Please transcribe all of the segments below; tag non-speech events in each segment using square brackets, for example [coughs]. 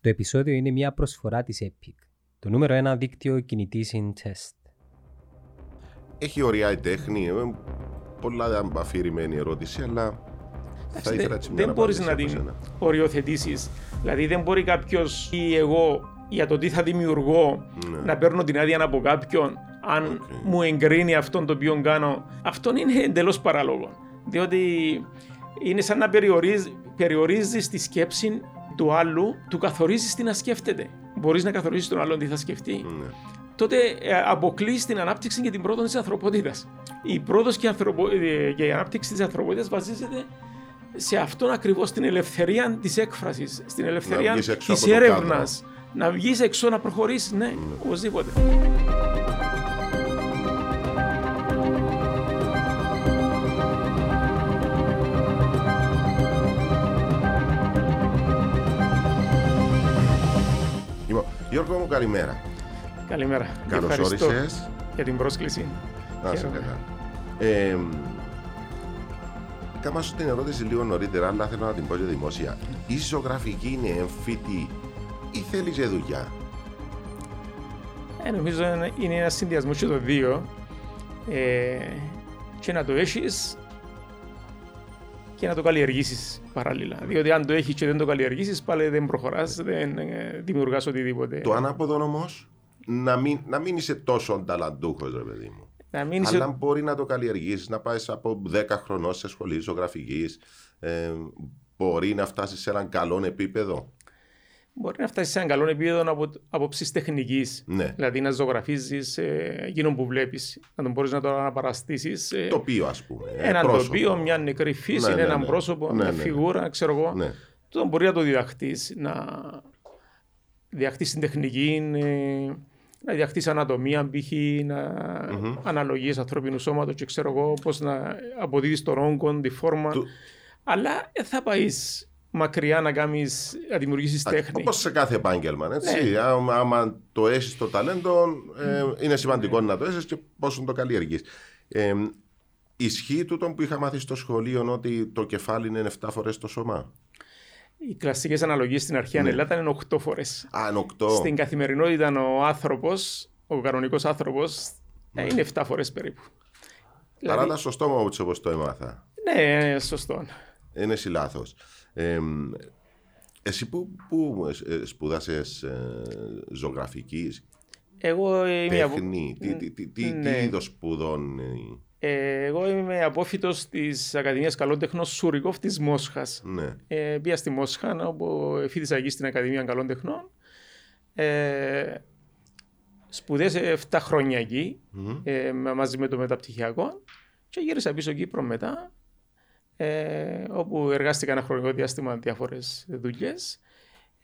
Το επεισόδιο είναι μια προσφορά της Epic, το νούμερο ένα δίκτυο κινητής in test. Έχει ωραία η τέχνη, ε, πολλά αφηρημένη ερώτηση, αλλά θα ήθελα έτσι μια δεν μπορείς απάντηση να από την σένα. οριοθετήσεις. Δηλαδή, δεν μπορεί κάποιος ή εγώ για το τι θα δημιουργώ Ναι. να παίρνω την άδεια από κάποιον αν Οκ. μου εγκρίνει αυτόν το οποίο κάνω. Αυτό είναι εντελώς παράλογο. Διότι είναι σαν να περιορίζει, περιορίζεις τη σκέψη του άλλου, του καθορίζεις τι να σκέφτεται. Μπορείς να καθορίζεις τον άλλον τι θα σκεφτεί. Ναι. τότε ε, αποκλείς την ανάπτυξη και την πρόοδο της ανθρωπότητας. Η πρόοδος και, η ανθρωπο... ε, και η ανάπτυξη της ανθρωπότητας βασίζεται σε αυτόν ακριβώς την ελευθερία της έκφρασης, στην ελευθερία βγεις έξω της από το έρευνας. Να βγεις έξω, να προχωρήσεις, ναι, οπωσδήποτε. Λοιπόν, Γιώργο μου καλημέρα. Καλημέρα. Και Καλώς ευχαριστώ όρισες. για την πρόσκληση. Να σε Χαίρομαι. καλά. Ε, Κάμα σου την ερώτηση λίγο νωρίτερα, αλλά θέλω να την πω και δημόσια. Η ζωγραφική είναι έμφυτη ή θέλεις και δουλειά; Ε, νομίζω είναι- είναι ένας συνδυασμός και το δύο. Ε, και να το έχεις και να το καλλιεργήσεις παράλληλα. Διότι αν το έχεις και δεν το καλλιεργήσεις, πάλι δεν προχωράς, δεν ε, δημιουργάς οτιδήποτε. Το ανάποδο όμως, να μην, να μην είσαι τόσο ταλαντούχος, ρε παιδί μου. Να μην είσαι- Αλλά μπορεί να το καλλιεργήσεις, να πάεις από 10 χρονών σε σχολή ζωγραφικής. Ε, μπορεί να φτάσεις σε έναν καλό επίπεδο. Μπορεί να φτάσεις σε έναν καλό επίπεδο από άποψη τεχνικής. Ναι. Δηλαδή να ζωγραφίζεις ε, εκείνο που βλέπεις, να τον μπορείς να το αναπαραστήσεις. Ε, Τοπίο, ας πούμε. ε, έναν πρόσωπο. τοπίο, μια νεκρή φύση, Ναι, ναι, έναν ναι. πρόσωπο, Ναι, μια ναι, ναι. φιγούρα, ξέρω εγώ. Ναι. Τον μπορεί να το διδαχτείς, να διδαχτείς την τεχνική, ε, να διδαχτείς ανατομία, π.χ. να αναλογίες ανθρώπινου σώματος και ξέρω εγώ πώς να αποδίδεις τον όγκο, τη φόρμα. Του- Αλλά δεν θα πάεις μακριά να, κάνεις, να δημιουργήσεις τέχνη. Όπως σε κάθε επάγγελμα. Έτσι. Ναι. Άμα, άμα το έχεις το ταλέντο, ε, είναι σημαντικό να το έχεις και πόσο το καλλιεργείς. Ε, ισχύει τούτο που είχα μάθει στο σχολείο ότι το κεφάλι είναι 7 φορές το σώμα; Οι κλασικές αναλογίες στην αρχή, αν Ναι. Ελλάδα, είναι 8 φορές. Α, είναι 8. Στην καθημερινότητα ο άνθρωπος, ο κανονικός άνθρωπος, Ναι. ε, είναι 7 φορές περίπου. Παρά τα σωστό μου όπως το έμαθα. Ναι, σωστό. Είναι εσύ λάθος. Ε, εσύ που, που ε, σπούδασε ζωγραφική, Εγώ είμαι από- τέχνη, τι, τι, τι, τι, Ναι. τι είδος σπουδών. ε, Ε, εγώ είμαι απόφυτος της Ακαδημίας Καλών Τεχνών Σουρικόφ της Μόσχας. ναι. Ε, πήγα στη Μόσχα, όπου φοιτησα εκεί στην Ακαδημία Καλών Τεχνών. Ε, σπουδέσα 7 χρόνια εκεί, Μμμ. ε, μα- μαζί με το μεταπτυχιακό και γύρισα πίσω Κύπρο μετά, ε, όπου εργάστηκα ένα χρονικό διάστημα διάφορες δουλειές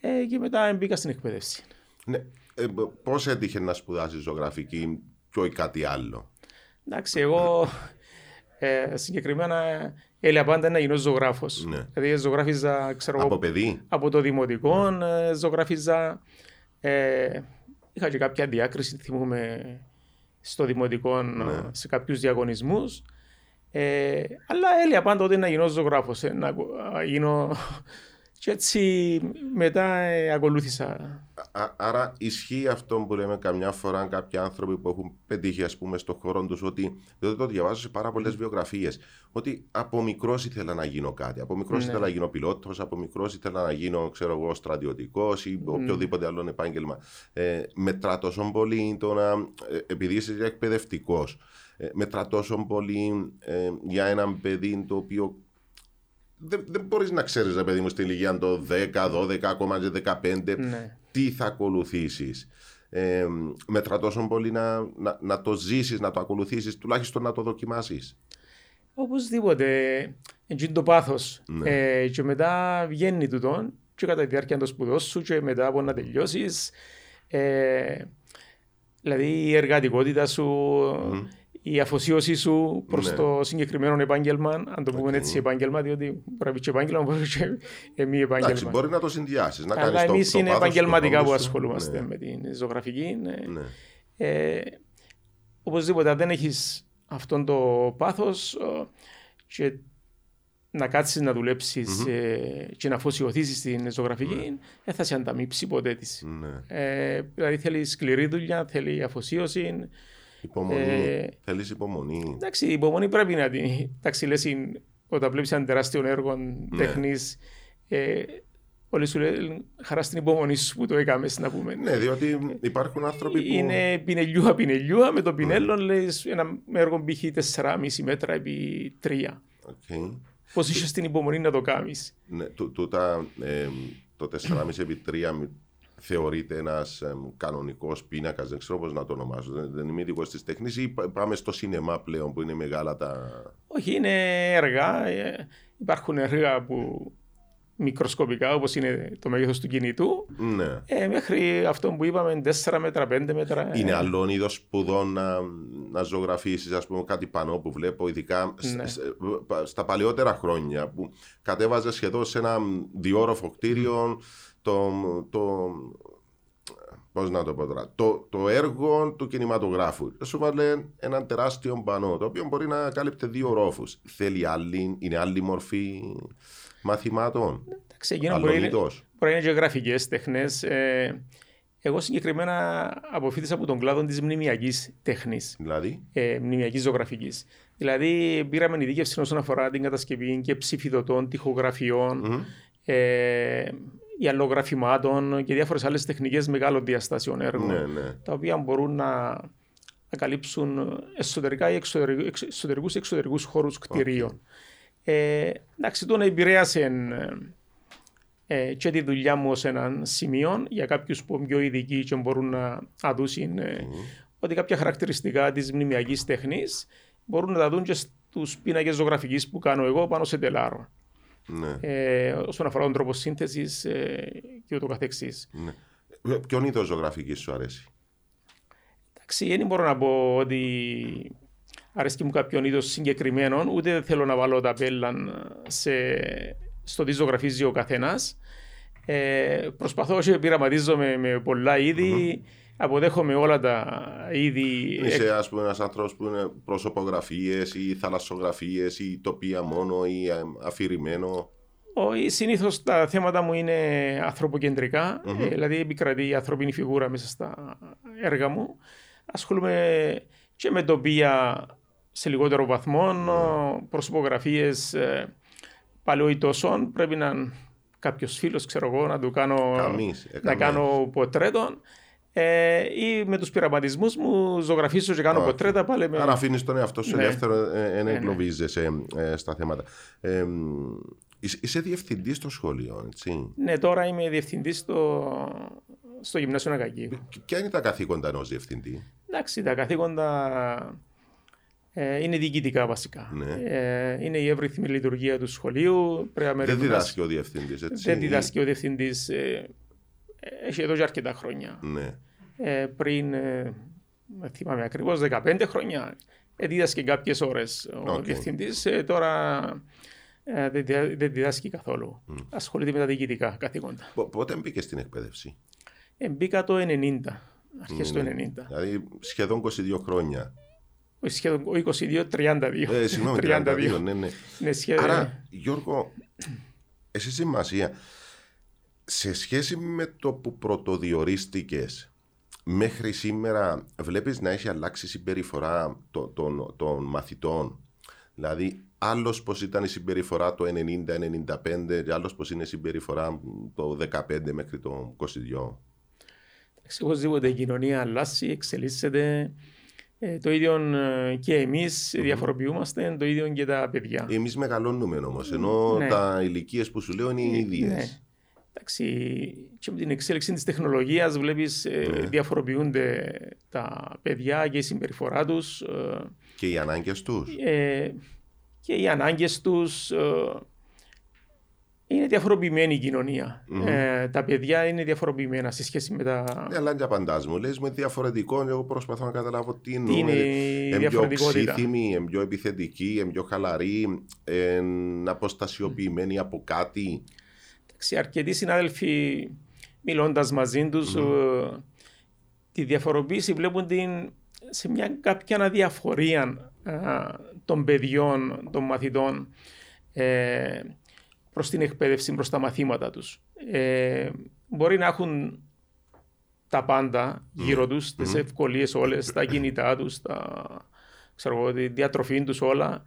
ε, και μετά μπήκα στην εκπαίδευση. Ναι. Ε, Πώς έτυχε να σπουδάσεις ζωγραφική και όχι κάτι άλλο; Εντάξει, εγώ ε, συγκεκριμένα έλεγα πάντα να γίνω ζωγράφος. Ναι. Δηλαδή ζωγράφιζα, ξέρω εγώ, Από παιδί; από το δημοτικό, ε, ζωγράφιζα. Ε, είχα και κάποια διάκριση, θυμούμαι, στο δημοτικό Ναι. ε, σε κάποιους διαγωνισμούς. Ε, αλλά έλεγα πάντα ότι να γίνω ζωγράφος, ε, να α, γίνω... Και έτσι μετά ε, ακολούθησα. Α- άρα ισχύει αυτό που λέμε καμιά φορά κάποιοι άνθρωποι που έχουν πετύχει ας πούμε στον χώρο τους ότι, διότι το διαβάζω σε πάρα πολλές βιογραφίες, ότι από μικρός ήθελα να γίνω κάτι, από μικρός Ναι. ήθελα να γίνω πιλότος, από μικρός ήθελα να γίνω ξέρω εγώ στρατιωτικός ή οποιοδήποτε άλλο επάγγελμα. Ε, μετρά τόσο πολύ το να, ε, επειδή είσαι εκπαιδευτικός, ε, μετρά τόσο πολύ ε, για έναν παιδί το οποίο δεν, δεν μπορείς να ξέρεις, ρε παιδί μου, στην ηλικία των 10, 12, ακόμα και 15, Ναι. τι θα ακολουθήσεις. Ε, μετρά τόσο πολύ να, να, να το ζήσεις, να το ακολουθήσεις, τουλάχιστον να το δοκιμάσεις. Οπωσδήποτε, έτσι είναι το πάθος. Ναι. Ε, και μετά βγαίνει τούτο και κατά τη διάρκεια των σπουδών σου και μετά από να τελειώσεις. Ε, δηλαδή η εργατικότητα σου, η αφοσίωση σου προς Ναι. το συγκεκριμένο επάγγελμα, αν το πούμε Οκ. έτσι επάγγελμα, διότι μπορεί να πει και επάγγελμα, μπορεί και ε, μη Εντάξει, επάγγελμα. μπορεί να το συνδυάσεις. Να κάνεις Αλλά το, εμείς το είναι πάθος του επαγγελματικά χρόνου που σου. ασχολούμαστε Ναι, με την ζωγραφική. ναι. ναι. Ε, οπωσδήποτε, αν δεν έχεις αυτόν το πάθος ε, και να κάτσεις να δουλέψεις ε, και να αφοσιωθήσεις στην ζωγραφική, δεν θα σε ανταμείψει ποτέ της. Ναι. Ε, δηλαδή θέλεις σκληρή δουλειά, θέλει αφοσίωση. Υπομονή. Ε, Θέλεις υπομονή. Εντάξει, η υπομονή πρέπει να την. Εντάξει, λες, είναι- όταν βλέπεις ένα τεράστιο έργο Ναι. τέχνη, ε, όλοι σου λένε χαρά στην υπομονή σου που το έκαμες, να πούμε. Ναι, διότι υπάρχουν άνθρωποι που... Ναι. Είναι πινελιούα πινελιούα, με το πινέλλον λες ένα έργο π.χ. 4,5 μέτρα επί 3. Οκ. Πώς είσαι στην υπομονή να το κάνεις; Ναι, τού- τούτα, ε, το 4,5 επί 3 θεωρείται ένας κανονικός πίνακας, δεν ξέρω πώς να το ονομάσω. Δεν, δεν είμαι ειδικός τη τέχνη, ή πα- πάμε στο σινεμά πλέον που είναι μεγάλα τα. Όχι, είναι έργα. ε, Υπάρχουν έργα που μικροσκοπικά, όπως είναι το μέγεθος του κινητού, Ναι. ε, μέχρι αυτό που είπαμε 4 μέτρα, 5 μέτρα. ε, Είναι άλλο είδο σπουδών να, να ζωγραφίσεις, ας πούμε, κάτι πανό που βλέπω, ειδικά σ- Ναι. σ- στα παλαιότερα χρόνια που κατέβαζες σχεδόν σε ένα διόροφο κτίριο το. το Πώς να το πω τώρα, το, το έργο του κινηματογράφου. Σου βάλε έναν τεράστιο πανό, το οποίο μπορεί να κάλυπτε δύο ρόφους. Θέλει άλλη, είναι άλλη μορφή μαθημάτων. Εντάξει, εκείνο Άλλο μπορεί, είδος. μπορεί να είναι και γραφικές τέχνες. Ε, εγώ συγκεκριμένα αποφύτησα από τον κλάδο της μνημιακής τέχνης, Δηλαδή, ε, μνημιακής ζωγραφικής. Δηλαδή πήραμε ειδίκευση όσον αφορά την κατασκευή και ψηφιδωτών, τοιχογραφιών, μμμ, ε, γυαλογραφημάτων και διάφορες άλλες τεχνικές μεγάλων διαστάσεων έργων. ναι, ναι. τα οποία μπορούν να, να καλύψουν εσωτερικά ή εξωτερικού, εξ- εξωτερικούς ή εξωτερικούς χώρους κτηρίων. Ε, εντάξει, τον επηρέασε ε, και τη δουλειά μου ως έναν σημείο για κάποιους που είναι πιο ειδικοί και μπορούν να, να δούσουν ε, ότι κάποια χαρακτηριστικά της μνημιακής τέχνης μπορούν να τα δουν και στους πίνακες ζωγραφικής που κάνω εγώ πάνω σε τελάρο. Ναι. Ε, όσον αφορά τον τρόπο σύνθεσης ε, και ούτω καθεξής. Ναι. Ε, Ποιον είδος ζωγραφική σου αρέσει; Εντάξει, δεν μπορώ να πω ότι αρέσκει μου κάποιον είδος συγκεκριμένο, ούτε δεν θέλω να βάλω τα πέλα σε, στο τι ζωγραφίζει ο καθένας. Ε, προσπαθώ και πειραματίζομαι με πολλά είδη. Αποδέχομαι όλα τα είδη. Είσαι ας πούμε ένας άνθρωπος που είναι προσωπογραφίες ή θαλασσογραφίες ή τοπία μόνο ή ε, αφηρημένο. Όχι, συνήθως τα θέματα μου είναι ανθρωποκεντρικά, ε, δηλαδή επικρατεί η ανθρώπινη φιγούρα μέσα στα έργα μου. Ασχολούμαι και με τοπία σε λιγότερο βαθμό, προσωπογραφίες ε, παλαιοϊτώσεων. Πρέπει να είναι κάποιος φίλος, ξέρω εγώ, να του κάνω, Καμίς, ε, να καμές. κάνω πορτρέτο. Ε, ή με τους πειραματισμούς μου ζωγραφίσω και κάνω Οκ. πορτρέτα πάλι με... Άρα αφήνεις τον εαυτό σου Ναι. ελεύθερο, ε, ε, να ναι. εγκλωβίζεσαι ε, στα θέματα. Ε, μ, είσαι- είσαι διευθυντής στο σχολείο, έτσι; Ναι, τώρα είμαι διευθυντής στο, στο Γυμνάσιο Ακακίου. Και Ποια είναι τα καθήκοντα ενός διευθυντή; Εντάξει, τα καθήκοντα ε, είναι διοικητικά βασικά. Ναι. Ε, είναι η εύρυθμη λειτουργία του σχολείου. Πρέπει να Δεν μεριμνάς- διδάσκει ο διευθυντής, έτσι; Δεν διδάσκει ο διευθυντής. Ε, έχει εδώ και αρκετά χρόνια. Ναι. Ε, πριν, ε, δεν θυμάμαι ακριβώς, 15 χρόνια, ε, δίδασκε κάποιες ώρες ο Οκ. διευθυντής. Ε, τώρα ε, δεν, διδα- δεν διδάσκει καθόλου. Ασχολείται με τα διοικητικά καθήκοντα. Πο- Πότε μπήκε στην εκπαίδευση; Ε, μπήκα το 90, αρχές του Ναι. 90. Δηλαδή σχεδόν 22 χρόνια. Όχι, σχεδόν ο 22-32. Ε, συγγνώμη, 32, ναι, ναι. Ναι, σχεδόν. Άρα, Γιώργο, εσύ σημασία, σε σχέση με το που πρωτοδιορίστηκες μέχρι σήμερα βλέπεις να έχει αλλάξει η συμπεριφορά των, των, των μαθητών. Δηλαδή, άλλος πως ήταν η συμπεριφορά το 90-95 και άλλος πως είναι η συμπεριφορά το 15 μέχρι το 22. Εντάξει, Οπωσδήποτε η κοινωνία αλλάζει, εξελίσσεται. Ε, το ίδιο ε, και εμείς διαφοροποιούμαστε, το ίδιο και τα παιδιά. Εμείς μεγαλώνουμε όμως, ενώ Ναι. τα ηλικίες που σου λέω είναι οι ίδιες. Ναι. Εντάξει, και με την εξέλιξη της τεχνολογίας βλέπεις ε, Ναι. διαφοροποιούνται τα παιδιά και η συμπεριφορά τους ε, Και οι ανάγκες τους. ε, και οι ανάγκες τους. ε, είναι διαφοροποιημένη η κοινωνια Ε, τα παιδιά είναι διαφοροποιημένα σε σχέση με τα... Ναι, αλλά δεν απαντάς μου. Λες με διαφορετικό, εγώ προσπαθώ να καταλάβω τι εννοώ. είναι η Είναι πιο διαφορετικότητα; ψήθυμη, είναι πιο επιθετική, είναι πιο χαλαρή, είναι αποστασιοποιημένη από κάτι. Εντάξει, αρκετοί συνάδελφοι μιλώντας μαζί τους, ε, τη διαφοροποίηση βλέπουν την σε μια κάποια αδιαφορία ε, των παιδιών, των μαθητών. ε, προς την εκπαίδευση, προς τα μαθήματα τους. Ε, μπορεί να έχουν τα πάντα γύρω τους, τις ευκολίες όλες, τα κινητά τους, τα, ξέρω, εγώ, τη διατροφή τους όλα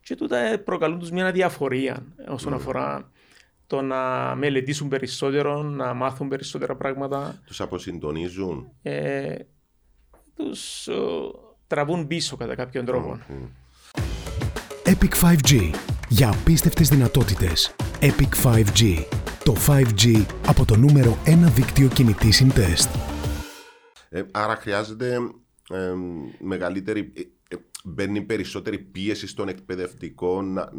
και τούτα προκαλούν τους μια αδιαφορία όσον αφορά το να μελετήσουν περισσότερο, να μάθουν περισσότερα πράγματα. Τους αποσυντονίζουν. Ε, τους ε, τραβούν πίσω κατά κάποιον τρόπο. Epic 5G. Για απίστευτες δυνατότητες. Epic 5G. Το 5G από το νούμερο 1 δίκτυο κινητής συντεστ. Ε, άρα χρειάζεται ε, μεγαλύτερη. Ε, ε, μπαίνει περισσότερη πίεση στον εκπαιδευτικό να,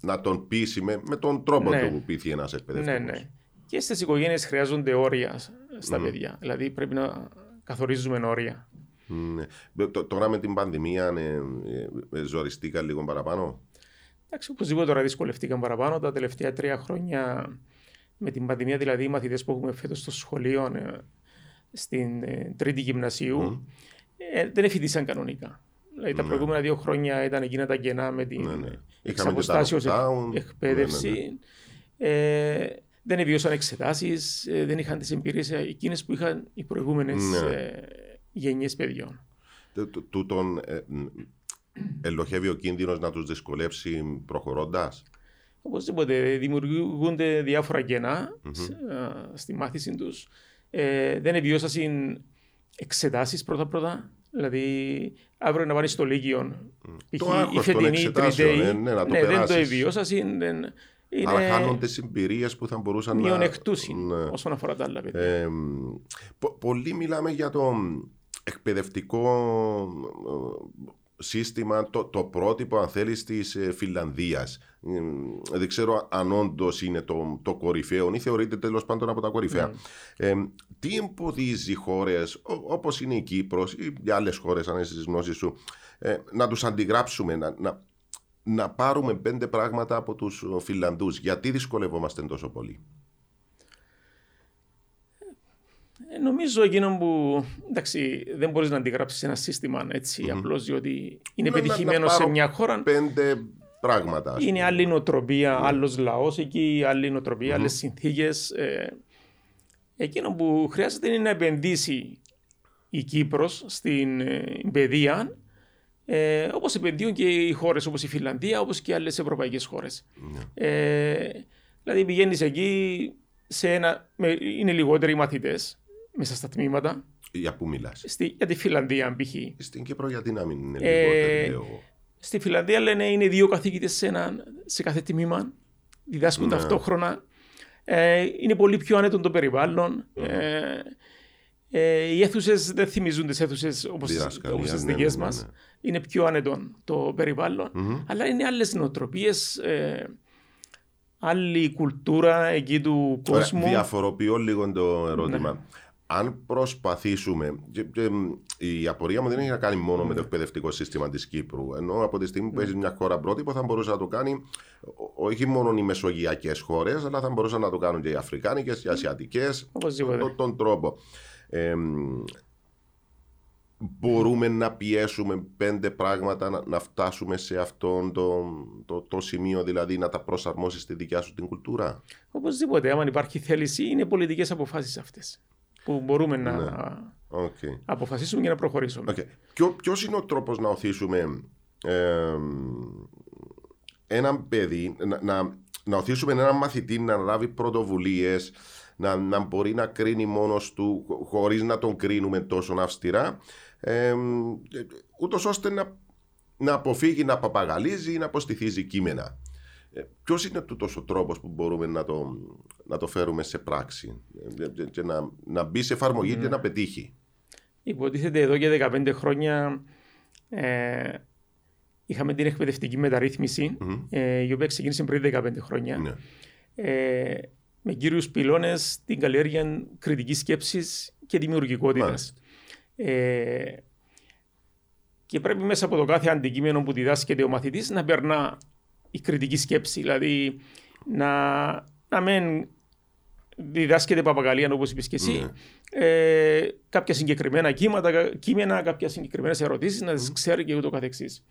να τον πείσει με, με τον τρόπο Ναι. του που πείθει ένας εκπαιδευτικός. Ναι, ναι. Και στις οικογένειες χρειάζονται όρια στα παιδιά. Δηλαδή πρέπει να καθορίζουμε όρια. Ναι. Το- Τώρα με την πανδημία ε, ε, ε, ζοριστήκα λίγο παραπάνω; Εντάξει, οπωσδήποτε τώρα δυσκολευτήκαν παραπάνω τα τελευταία τρία χρόνια με την πανδημία, δηλαδή οι μαθητές που έχουμε φέτος στο σχολείο ε, στην ε, τρίτη γυμνασίου ε, δεν εφητήσαν κανονικά. Δηλαδή τα προηγούμενα δύο χρόνια ήταν εκείνα τα κενά με την Ναι, ναι. εξ Είχαμε και τα αποστάσεως εκ- lockdown. εκπαίδευση. Ναι, ναι, Ε, δεν εβίωσαν εξετάσεις, δεν είχαν τις εμπειρίες εκείνες που είχαν οι προηγούμενες Ναι. ε, γενιές παιδιών. Τε- τού- Τούτον ε, μ, ελοχεύει ο κίνδυνος να τους δυσκολεύσει προχωρώντας; Οπωσδήποτε δημιουργούνται διάφορα κενά σ- α, στη μάθηση τους. Ε, δεν εβιώσασαν εξετάσεις πρώτα-πρώτα. Δηλαδή, αύριο να πάνε στο Λύκειο. π.χ. Το άγχος η των φετινή εξετάσεων, τριτέη, ε, ναι, να το δεν το περάσεις. εβιώσασαν. Δεν... Είναι Άρα χάνονται εμπειρίες που θα μπορούσαν να... μειονεκτούσιν Ναι. όσον αφορά τα άλλα παιδιά. Ε, πο- πολύ μιλάμε για το εκπαιδευτικό ε, σύστημα, το, το πρότυπο αν θέλεις της ε, Φιλανδίας. Ε, δεν ξέρω αν όντως είναι το, το κορυφαίο ή θεωρείται τέλος πάντων από τα κορυφαία. Ε, τι εμποδίζει χώρες ό- όπως είναι η Κύπρος ή οι άλλες χώρες αν είσαι στις γνώσεις σου ε, να τους αντιγράψουμε, να, να, να πάρουμε πέντε πράγματα από τους Φιλανδούς. Γιατί δυσκολευόμαστε τόσο πολύ; Ε, νομίζω εκείνο που εντάξει, δεν μπορείς να αντιγράψεις ένα σύστημα έτσι απλώς διότι είναι Να- να- πετυχημένο να σε πάρω μια χώρα. Πέντε πράγματα. ας Είναι πούμε. άλλη νοοτροπία, άλλος λαός εκεί, άλλη νοοτροπία, άλλες συνθήκες. Ε, εκείνο που χρειάζεται είναι να επενδύσει η Κύπρος στην ε, παιδεία, ε, όπως επενδύουν και οι χώρες όπως η Φιλανδία, όπως και άλλες ευρωπαϊκές χώρες. Ε, δηλαδή πηγαίνεις εκεί, σε ένα, με, είναι λιγότεροι μαθητές μέσα στα τμήματα. Για πού μιλάς. Στη, για τη Φιλανδία, π.χ. Στην Κύπρο γιατί να μην είναι Ε, λιγότερο, λέω εγώ. Στη Φιλανδία λένε είναι δύο καθηγητές σε, ένα- σε κάθε τμήμα. Διδάσκουν Ναι. ταυτόχρονα. Ε, είναι πολύ πιο άνετο το περιβάλλον. Ε, ε, οι αίθουσες δεν θυμίζουν τι αίθουσες όπως Διδασκαλία, τις ναι, δικές ναι, μας. ναι. Είναι πιο άνετο το περιβάλλον. Αλλά είναι άλλες νοοτροπίες. Ε, άλλη κουλτούρα εκεί του Ωραία, κόσμου. διαφοροποιώ λίγο το ερώτημα. Ναι. Αν προσπαθήσουμε. και- και, μ, η απορία μου δεν έχει να κάνει μόνο Ναι. με το εκπαιδευτικό σύστημα της Κύπρου. Ενώ από τη στιγμή που έχεις μια χώρα πρότυπο θα μπορούσε να το κάνει ο- όχι μόνο οι μεσογειακές χώρες, αλλά θα μπορούσαν να το κάνουν και οι Αφρικάνικες, οι Ασιατικές. Οπωσδήποτε. τον, τον τρόπο. Ε, μ, μπορούμε να πιέσουμε πέντε πράγματα να, να φτάσουμε σε αυτό το, το, το σημείο, δηλαδή να τα προσαρμόσεις στη δικιά σου την κουλτούρα; Οπωσδήποτε, άμα υπάρχει θέληση, είναι πολιτικές αποφάσεις αυτές. Που μπορούμε να Ναι. Οκ. αποφασίσουμε και να προχωρήσουμε. Okay. Ποιο είναι ο τρόπος να οθήσουμε ε, έναν παιδί, να, να, να οθήσουμε έναν μαθητή να λάβει πρωτοβουλίες, να, να μπορεί να κρίνει μόνος του χω- χωρίς να τον κρίνουμε τόσο αυστηρά, ε, ούτως ώστε να, να αποφύγει να παπαγαλίζει ή να αποστηθίζει κείμενα. Ε, Ποιος είναι τούτος ο τρόπος που μπορούμε να το, να το φέρουμε σε πράξη ε, και, και να, να μπει σε εφαρμογή και να πετύχει; Υποτίθεται εδώ και 15 χρόνια ε, είχαμε την εκπαιδευτική μεταρρύθμιση, ε, η οποία ξεκίνησε πριν 15 χρόνια. Ναι. Ε, με κύριους πυλώνες την καλλιέργεια κριτικής σκέψης και δημιουργικότητας. Μάλιστα. Ε, και πρέπει μέσα από το κάθε αντικείμενο που διδάσκεται ο μαθητής να περνά η κριτική σκέψη. Δηλαδή να, να μην διδάσκεται παπαγαλία όπως είπες και εσύ. Ε, κάποια συγκεκριμένα κύματα, κείμενα, κάποια συγκεκριμένες ερωτήσεις να τις ξέρει και ούτω καθεξής.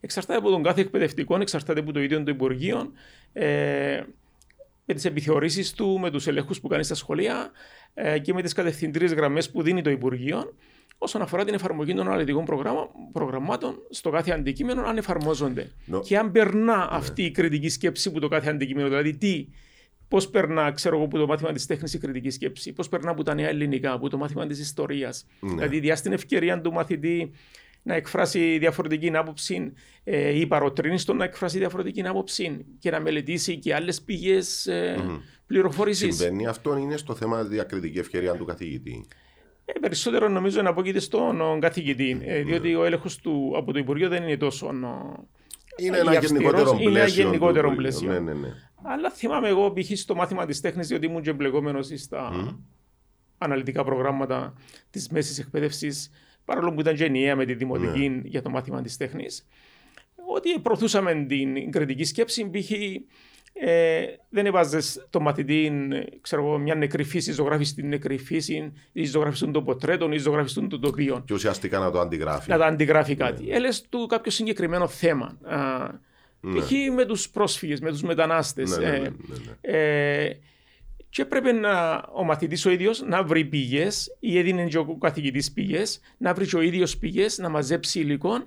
εξαρτάται από τον κάθε εκπαιδευτικό, εξαρτάται από το ίδιο το Υπουργείο, ε, με τις επιθεωρήσεις του, με τους ελέγχους που κάνει στα σχολεία ε, και με τις κατευθυντήριες γραμμές που δίνει το Υπουργείο όσον αφορά την εφαρμογή των αναλυτικών προγραμμάτων στο κάθε αντικείμενο, αν εφαρμόζονται. No. Και αν περνά yeah. αυτή η κριτική σκέψη που το κάθε αντικείμενο, δηλαδή τι, πώς περνά, ξέρω εγώ, από το μάθημα της τέχνης η κριτική σκέψη, πώς περνά από τα νέα ελληνικά, από το μάθημα της ιστορίας. Yeah. Δηλαδή, διά στην ευκαιρία του μαθητή να εκφράσει διαφορετική άποψη ε, ή παροτρύνεις στον να εκφράσει διαφορετική άποψη και να μελετήσει και άλλες πηγές ε, mm-hmm. πληροφόρηση. Συμβαίνει αυτό, είναι στο θέμα διακριτική ευκαιρία του καθηγητή. Ε, περισσότερο νομίζω να απόκειται στον καθηγητή, ε, διότι ο έλεγχος του από το Υπουργείο δεν είναι τόσο. Είναι ένα γενικότερο πλαίσιο. Είναι ένα γενικότερο πλαίσιο. Ναι, ναι, ναι. Αλλά θυμάμαι εγώ π.χ. στο μάθημα της τέχνης, διότι ήμουν και εμπλεκόμενο στα mm. αναλυτικά προγράμματα της μέσης εκπαίδευσης, παρόλο που ήταν και ενιαία με τη δημοτική ναι. για το μάθημα της τέχνης, ότι προωθούσαμε την κριτική σκέψη, π.χ ε, δεν έβαζες το μαθητή, ξέρω εγώ, μια νεκρή φύση, ζωγράφει την νεκρή φύση, ή ζωγράφει των ποτρέτων, ή ζωγράφει των τοπίων. Και ουσιαστικά να το αντιγράφει. Να το αντιγράφει κάτι. Ναι. Έλε του κάποιο συγκεκριμένο θέμα. Ναι. Π.χ. με τους πρόσφυγες, με τους μετανάστες. Ναι, ναι, ναι, ε, ναι, ναι. ε, και πρέπει να, ο μαθητής ο ίδιος να βρει πηγές, ή έδινε και ο καθηγητής πηγές, να βρει και ο ίδιος πηγές, να μαζέψει υλικό,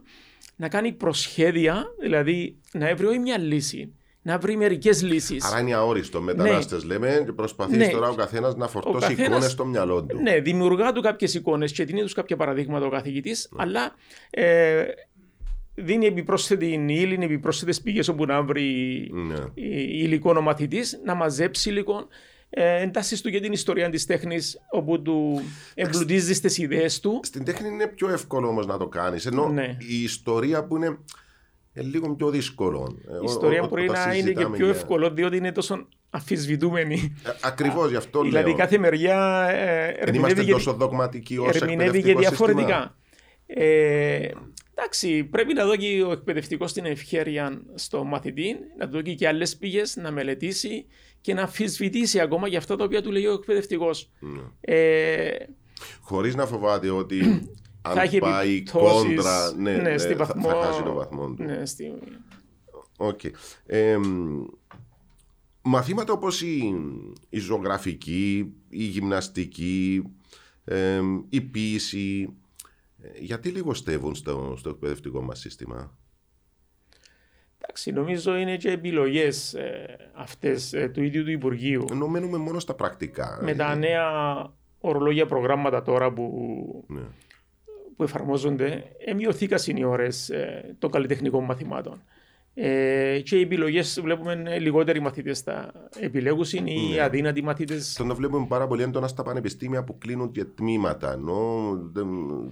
να κάνει προσχέδια, δηλαδή να βρει όχι μια λύση, να βρει μερικές λύσεις. Άρα είναι αόριστο. Μετανάστες ναι. λέμε και προσπαθεί ναι. τώρα ο καθένας να φορτώσει καθένας, εικόνες στο μυαλό του. Ναι, δημιουργά του κάποιες εικόνες και δίνει τους κάποια παραδείγματα ο καθηγητής, ναι. αλλά ε, δίνει επιπρόσθετη ύλη, επιπρόσθετες πηγές όπου να βρει ναι. υλικό ο μαθητής, να μαζέψει υλικό. Ε, εντάσει του για την ιστορία της τέχνης, όπου του εμπλουτίζεις τις ιδέες του. Στην τέχνη είναι πιο εύκολο όμως να το κάνεις. Ενώ ναι. η ιστορία που είναι είναι λίγο πιο δύσκολο. Η ιστορία μπορεί να είναι και πιο εύκολο, διότι είναι τόσο αμφισβητούμενη. Ε, Ακριβώς γι' αυτό δηλαδή, λέω. Δηλαδή κάθε μεριά ε, Δεν είμαστε τόσο δογματικοί ως Ερμηνεύει και διαφορετικά. Ε, εντάξει, πρέπει να δώσει ο εκπαιδευτικός την ευχαίρεια στο μαθητή, να του δώσει και άλλες πηγές, να μελετήσει και να αμφισβητήσει ακόμα για αυτά τα οποία του λέει ο εκπαιδευτικός. Ναι. Ε, Χωρίς να φοβάται ότι αν θα πάει κόντρα, ναι, ναι, ναι θα, βαθμό, θα χάσει το βαθμό του. Ναι, στη... okay. ε, μαθήματα όπως η, η ζωγραφική, η γυμναστική, ε, η ποίηση, γιατί λιγοστεύουν στο, στο εκπαιδευτικό μας σύστημα; Εντάξει, νομίζω είναι και επιλογές ε, αυτές ε, του ίδιου του Υπουργείου. Ενώ μένουμε μόνο στα πρακτικά. Με τα νέα ορολόγια προγράμματα τώρα που ναι που εφαρμόζονται, μειωθήκαν οι ώρε ε, των καλλιτεχνικών μαθημάτων. Ε, και οι επιλογές βλέπουμε λιγότεροι μαθητές τα επιλέγουν ή ναι. αδύνατοι μαθητές. Το βλέπουμε πάρα πολύ έντονα στα πανεπιστήμια που κλείνουν και τμήματα. Ενώ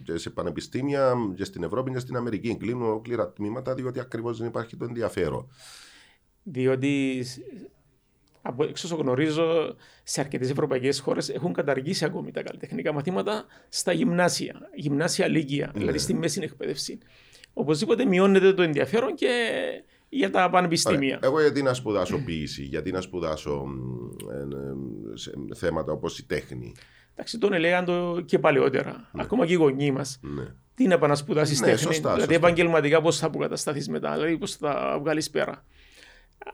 και σε πανεπιστήμια και στην Ευρώπη και στην Αμερική κλείνουν ολόκληρα τμήματα διότι ακριβώς δεν υπάρχει το ενδιαφέρον. Διότι από εξ όσο γνωρίζω, σε αρκετές ευρωπαϊκές χώρες έχουν καταργήσει ακόμη τα καλλιτεχνικά μαθήματα στα γυμνάσια, γυμνάσια λίγια, ναι. δηλαδή στη μέση εκπαίδευση. Οπωσδήποτε μειώνεται το ενδιαφέρον και για τα πανεπιστήμια. Εγώ γιατί να σπουδάσω ποιήση, γιατί να σπουδάσω ε, ε, θέματα όπως η τέχνη. Εντάξει, τον έλεγαν το και παλαιότερα. Ναι. Ακόμα και οι γονείς μας. Ναι. Τι να επανασπουδάσεις ναι, τέχνη; Σωστά, δηλαδή, σωστά. επαγγελματικά πώς θα αποκατασταθείς μετά, δηλαδή πώς θα βγάλεις πέρα;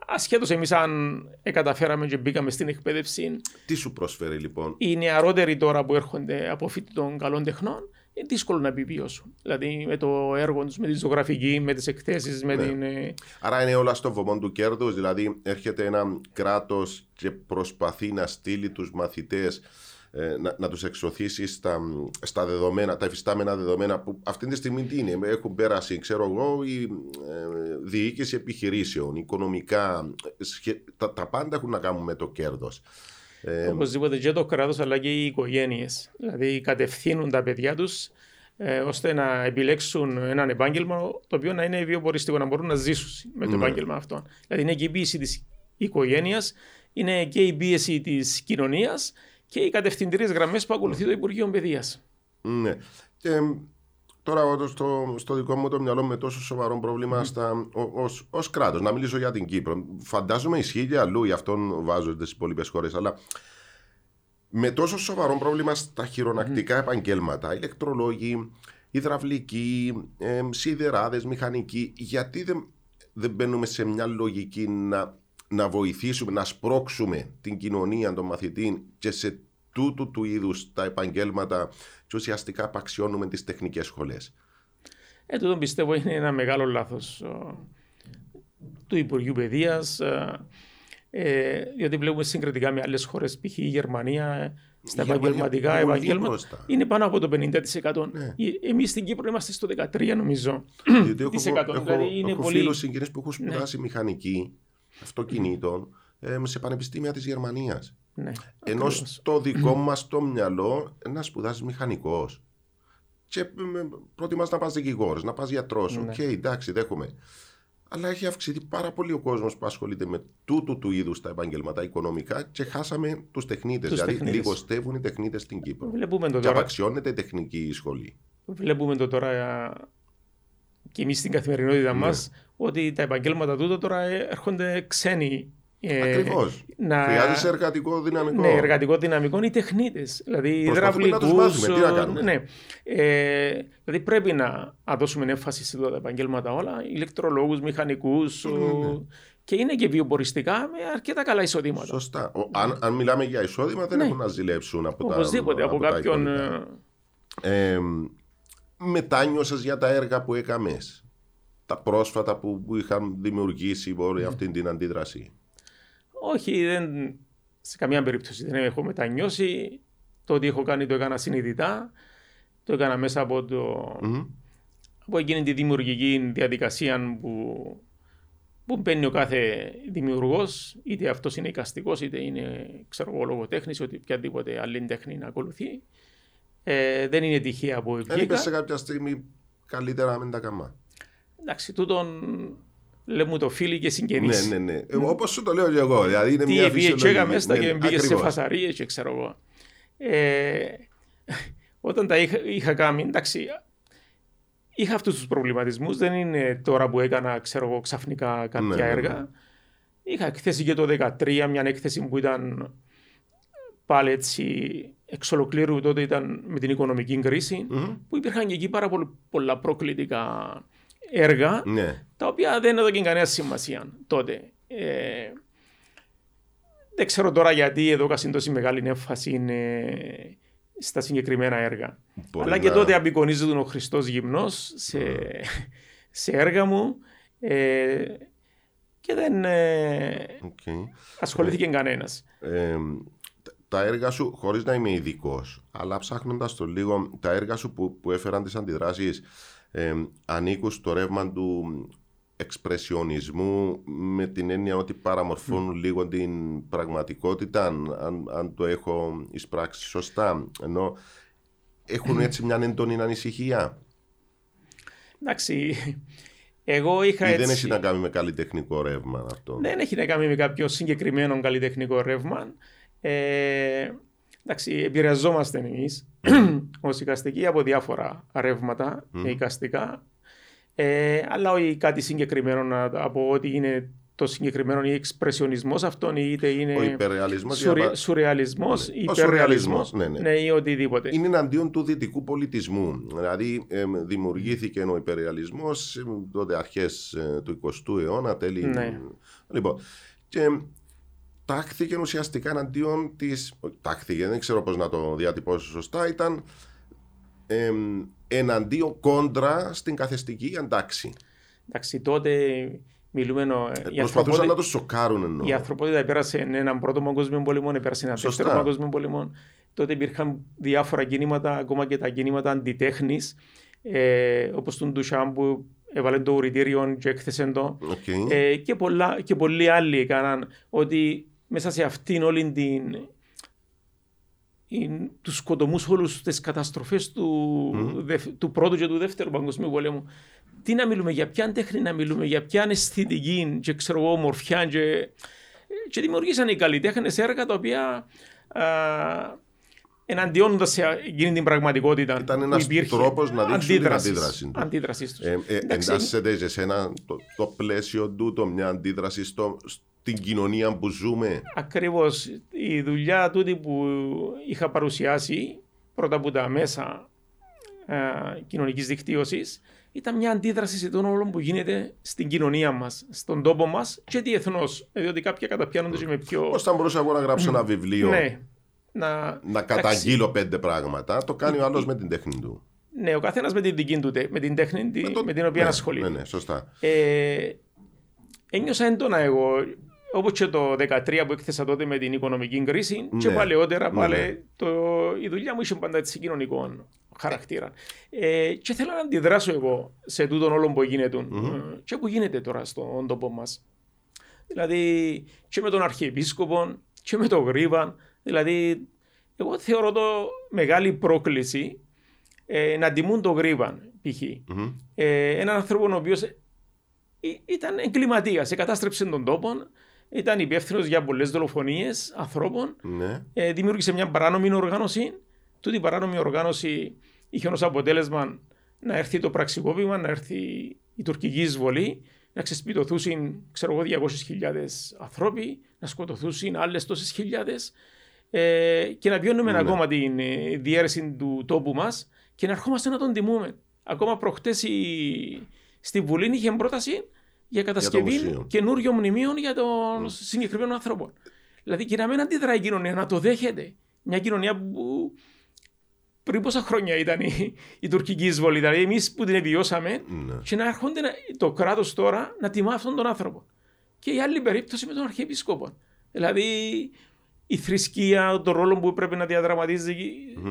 Ασχέτως εμείς αν καταφέραμε και μπήκαμε στην εκπαίδευση. Τι σου προσφέρει λοιπόν; Οι νεαρότεροι τώρα που έρχονται από φοιτητών των καλών τεχνών είναι δύσκολο να επιβιώσουν. Δηλαδή με το έργο τους, με τη ζωγραφική, με τις εκθέσεις, με ναι. την. Ε, Άρα είναι όλα στο βωμό του κέρδους. Δηλαδή έρχεται ένα κράτος και προσπαθεί να στείλει τους μαθητές ε, να, να τους εξωθήσεις στα, στα δεδομένα, τα εφιστάμενα δεδομένα που αυτή τη στιγμή τι είναι, έχουν πέρασει ξέρω εγώ η ε, διοίκηση επιχειρήσεων, οικονομικά, τα, τα πάντα έχουν να κάνουν με το κέρδος. Ε, Οπωσδήποτε και το κράτος αλλά και οι οικογένειες. Δηλαδή κατευθύνουν τα παιδιά τους ε, ώστε να επιλέξουν έναν επάγγελμα το οποίο να είναι βιοποριστικό, να μπορούν να ζήσουν με το ναι. επάγγελμα αυτό. Δηλαδή είναι και η πίεση της οικογένειας, είναι και η πίεση της κοινωνίας και οι κατευθυντήριες γραμμές που ακολουθεί το Υπουργείο Παιδείας. Ναι. Και τώρα στο, στο δικό μου το μυαλό με τόσο σοβαρό πρόβλημα mm. ως κράτος, να μιλήσω για την Κύπρο. Φαντάζομαι ισχύει και αλλού, γι' αυτόν βάζω τι υπόλοιπες χώρες, αλλά με τόσο σοβαρό πρόβλημα στα χειρονακτικά mm. επαγγέλματα, ηλεκτρολόγοι, υδραυλικοί, ε, σιδεράδες, μηχανικοί. Γιατί δεν, δεν μπαίνουμε σε μια λογική να, να βοηθήσουμε, να σπρώξουμε την κοινωνία των μαθητών και σε τούτου του είδους τα επαγγέλματα και ουσιαστικά απαξιώνουμε τις τεχνικές σχολές. Ε, τούτο πιστεύω είναι ένα μεγάλο λάθος του Υπουργείου Παιδείας. Ε, διότι βλέπουμε συγκριτικά με άλλες χώρες, π.χ. η Γερμανία, στα επαγγελματικά επαγγέλματα είναι πάνω από το 50%. Ναι. Εμείς στην Κύπρο είμαστε στο 13% νομίζω. Γιατί έχω, έχω, δηλαδή είναι έχω πολύ... φίλους συγγενείς που έχουν ναι. σπουδάσει ναι. μηχανική αυτοκινήτων ε, σε πανεπιστήμια της Γερμανίας. Ναι, Ενώ ακριβώς. στο δικό μας το μυαλό να σπουδάσει μηχανικός. Και προτιμάς να πας δικηγόρος, να πας γιατρός. Ναι. OK, okay, εντάξει, δέχομαι. Αλλά έχει αυξηθεί πάρα πολύ ο κόσμος που ασχολείται με τούτου του είδους τα επαγγέλματα οικονομικά και χάσαμε τους τεχνίτες. Δηλαδή, τεχνίτες. λιγοστεύουν οι τεχνίτες στην Κύπρο. Βλέπουμε το και τώρα... απαξιώνεται η τεχνική σχολή. Βλέπουμε το τώρα και εμείς στην καθημερινότητα ναι. μας ότι τα επαγγέλματα τούτο τώρα έρχονται ξένοι ε, Ακριβώς. Να... Χρειάζεσαι εργατικό δυναμικό. Ναι, εργατικό δυναμικό οι τεχνίτες. Δηλαδή, υδραυλικού. Να Ναι. Ε, δηλαδή, πρέπει να, δώσουμε έμφαση σε αυτά τα επαγγέλματα όλα. Ηλεκτρολόγους, μηχανικούς. Ναι. Και είναι και βιοποριστικά με αρκετά καλά εισοδήματα. Σωστά. Ο, αν, αν μιλάμε για εισόδημα, δεν ναι. έχουν να ζηλέψουν από Οπωσδήποτε, τα από, από κάποιον. Ε, ε μετάνιωσες για τα έργα που έκαμες. Τα πρόσφατα που, που είχαν δημιουργήσει mm. αυτή την αντίδραση. Όχι, δεν, σε καμία περίπτωση δεν έχω μετανιώσει. Το ότι έχω κάνει το έκανα συνειδητά. Το έκανα μέσα από, το, mm-hmm. από εκείνη τη δημιουργική διαδικασία που, που μπαίνει ο κάθε δημιουργός, είτε αυτός είναι εικαστικός, είτε είναι ξέρω εγώ, λογοτέχνης, είτε οποιαδήποτε άλλη τέχνη να ακολουθεί. Ε, δεν είναι τυχαία που βγήκα. Δεν σε κάποια στιγμή καλύτερα να μην τα καμά. Εντάξει, τούτον λέμε το φίλοι και συγγενείς. Ναι, ναι, ναι. Όπως σου το λέω και εγώ. Δηλαδή είναι Τι μια φυσιολογική. Τι μέσα και μπήκε σε φασαρίες και ξέρω εγώ. Ε, όταν τα είχα, είχα κάνει, εντάξει, είχα αυτούς τους προβληματισμούς. Δεν είναι τώρα που έκανα, ξέρω εγώ, ξαφνικά κάποια ναι, ναι έργα. Ναι. Είχα εκθέσει και το 2013, μια έκθεση που ήταν πάλι έτσι εξ ολοκλήρου τότε ήταν με την οικονομική κρίση, mm-hmm. που υπήρχαν και εκεί πάρα πολλά προκλητικά έργα ναι. τα οποία δεν έδωκαν κανένα σημασία τότε. Ε, δεν ξέρω τώρα γιατί εδώ έδωκαν τόση μεγάλη έμφαση ε, στα συγκεκριμένα έργα. Μπορεί Αλλά και τότε απεικονίζεται ο Χριστός γυμνός σε, σε έργα μου ε, και δεν ε, okay. ασχολήθηκε ε, κανένας. Ε, τα έργα σου, χωρίς να είμαι ειδικός, αλλά ψάχνοντας το λίγο, τα έργα σου που, που έφεραν τις αντιδράσεις ε, ανήκουν στο ρεύμα του εξπρεσιονισμού με την έννοια ότι παραμορφώνουν λίγο την πραγματικότητα αν, αν, το έχω εισπράξει σωστά ενώ έχουν έτσι μια έντονη ανησυχία. Εντάξει εγώ είχα Ή δεν έχει να κάνει με καλλιτεχνικό ρεύμα αυτό; Δεν έχει να κάνει με κάποιο συγκεκριμένο καλλιτεχνικό ρεύμα. Ε, Εντάξει, επηρεαζόμαστε εμείς [clears throat] ως οικαστικοί από διάφορα ρεύματα mm. οικαστικά. Ε, αλλά όχι κάτι συγκεκριμένο από ότι είναι το συγκεκριμένο ή εξπρεσιονισμός αυτόν, είτε είναι. Ο υπερρεαλισμό. Σουρε, Σουρεαλισμός, ναι. υπερρεαλισμό. Ναι, ναι. ναι, ή οτιδήποτε. Είναι εναντίον του δυτικού πολιτισμού. Δηλαδή, ε, δημιουργήθηκε ο υπερρεαλισμό τότε αρχές ε, του 20ου αιώνα, τέλη. Ναι. Λοιπόν, και τάχθηκε ουσιαστικά εναντίον τη. Τάχθηκε, δεν ξέρω πώς να το διατυπώσω σωστά, ήταν ε, εναντίον κόντρα στην καθεστική αντάξη. Εντάξει, τότε μιλούμε. Ε, προσπαθούσαν να το σοκάρουν εννοώ. Η ανθρωπότητα πέρασε έναν πρώτο παγκόσμιο πόλεμο, πέρασε έναν δεύτερο παγκόσμιο πόλεμο. Τότε υπήρχαν διάφορα κινήματα, ακόμα και τα κινήματα αντιτέχνης, ε, όπως τον Ντουσάμ που έβαλε το ουρητήριο και έκθεσε το. Okay. Ε, και, πολλά, και πολλοί άλλοι έκαναν ότι μέσα σε αυτήν όλη την τους σκοτωμούς όλους τις καταστροφές του, mm. του πρώτου και του δεύτερου παγκοσμίου πολέμου. Τι να μιλούμε, για ποια τέχνη να μιλούμε, για ποια αισθητική και ξέρω εγώ, ομορφιά. Και, και δημιουργήσαν οι καλλιτέχνες έργα τα οποία εναντιώνοντας σε εκείνη την πραγματικότητα. Ήταν ένας τρόπος να δείξουν αντίδρασης την αντίδρασής τους. Ε, ε, εντάσσεται σε ένα το, το πλαίσιο τούτο μια αντίδραση στο, την κοινωνία που ζούμε. Ακριβώς. Η δουλειά τούτη που είχα παρουσιάσει πρώτα από τα μέσα κοινωνικής δικτύωσης, ήταν μια αντίδραση σε τον όλο που γίνεται στην κοινωνία μας, στον τόπο μας και διεθνώ. Διότι κάποια καταπιάνονται και με πιο. Πώς θα μπορούσα εγώ να γράψω ένα βιβλίο Ναι. Να, να καταγγείλω πέντε πράγματα, το κάνει ο άλλος με την τέχνη του. Ναι, ο καθένας με την δική του, τε- με την τέχνη τη- με, το- την οποία ναι, ασχολείται. Ναι, ναι, σωστά. Ε, ένιωσα έντονα εγώ, όπως και το 2013 που έκθεσα τότε με την οικονομική κρίση, και Ναι. παλαιότερα Ναι, πάλι ναι. το, η δουλειά μου είχε πάντα έτσι κοινωνικό χαρακτήρα. Ε, και θέλω να αντιδράσω εγώ σε τούτον όλο που γίνεται ε, και που γίνεται τώρα στον τόπο μας. Δηλαδή και με τον Αρχιεπίσκοπο και με τον Γρίβαν. Δηλαδή, εγώ θεωρώ το μεγάλη πρόκληση ε, να τιμούν τον Γρίβαν, π.χ. Μμμ. Ε, έναν άνθρωπο ο οποίος ήταν εγκληματίας, εκατάστρεψε τον τόπο, ήταν υπεύθυνος για πολλές δολοφονίες ανθρώπων, Ναι. ε, δημιούργησε μια παράνομη οργάνωση. Τούτη η παράνομη οργάνωση είχε ως αποτέλεσμα να έρθει το πραξικόπημα, να έρθει η τουρκική εισβολή, να ξεσπιτωθούν ξέρω εγώ 200.000 άνθρωποι, να σκοτωθούν άλλες τόσες χιλιάδες ε, και να βιώνουμε Ναι. ακόμα την ε, διαίρεση του τόπου μας και να ερχόμαστε να τον τιμούμε. Ακόμα προχτές στη Βουλή είχε πρόταση για κατασκευή μουσείο. καινούριο μνημείο για τον συγκεκριμένο άνθρωπο. Δηλαδή και να μην αντιδράει η κοινωνία, να το δέχεται. Μια κοινωνία που πριν πόσα χρόνια ήταν η, η τουρκική εισβολή, δηλαδή εμείς που την βιώσαμε, Ναι. και να έρχονται να- το κράτος τώρα να τιμά αυτόν τον άνθρωπο. Και η άλλη περίπτωση με τον Αρχιεπίσκοπο. Δηλαδή η θρησκεία, το ρόλο που πρέπει να διαδραματίζει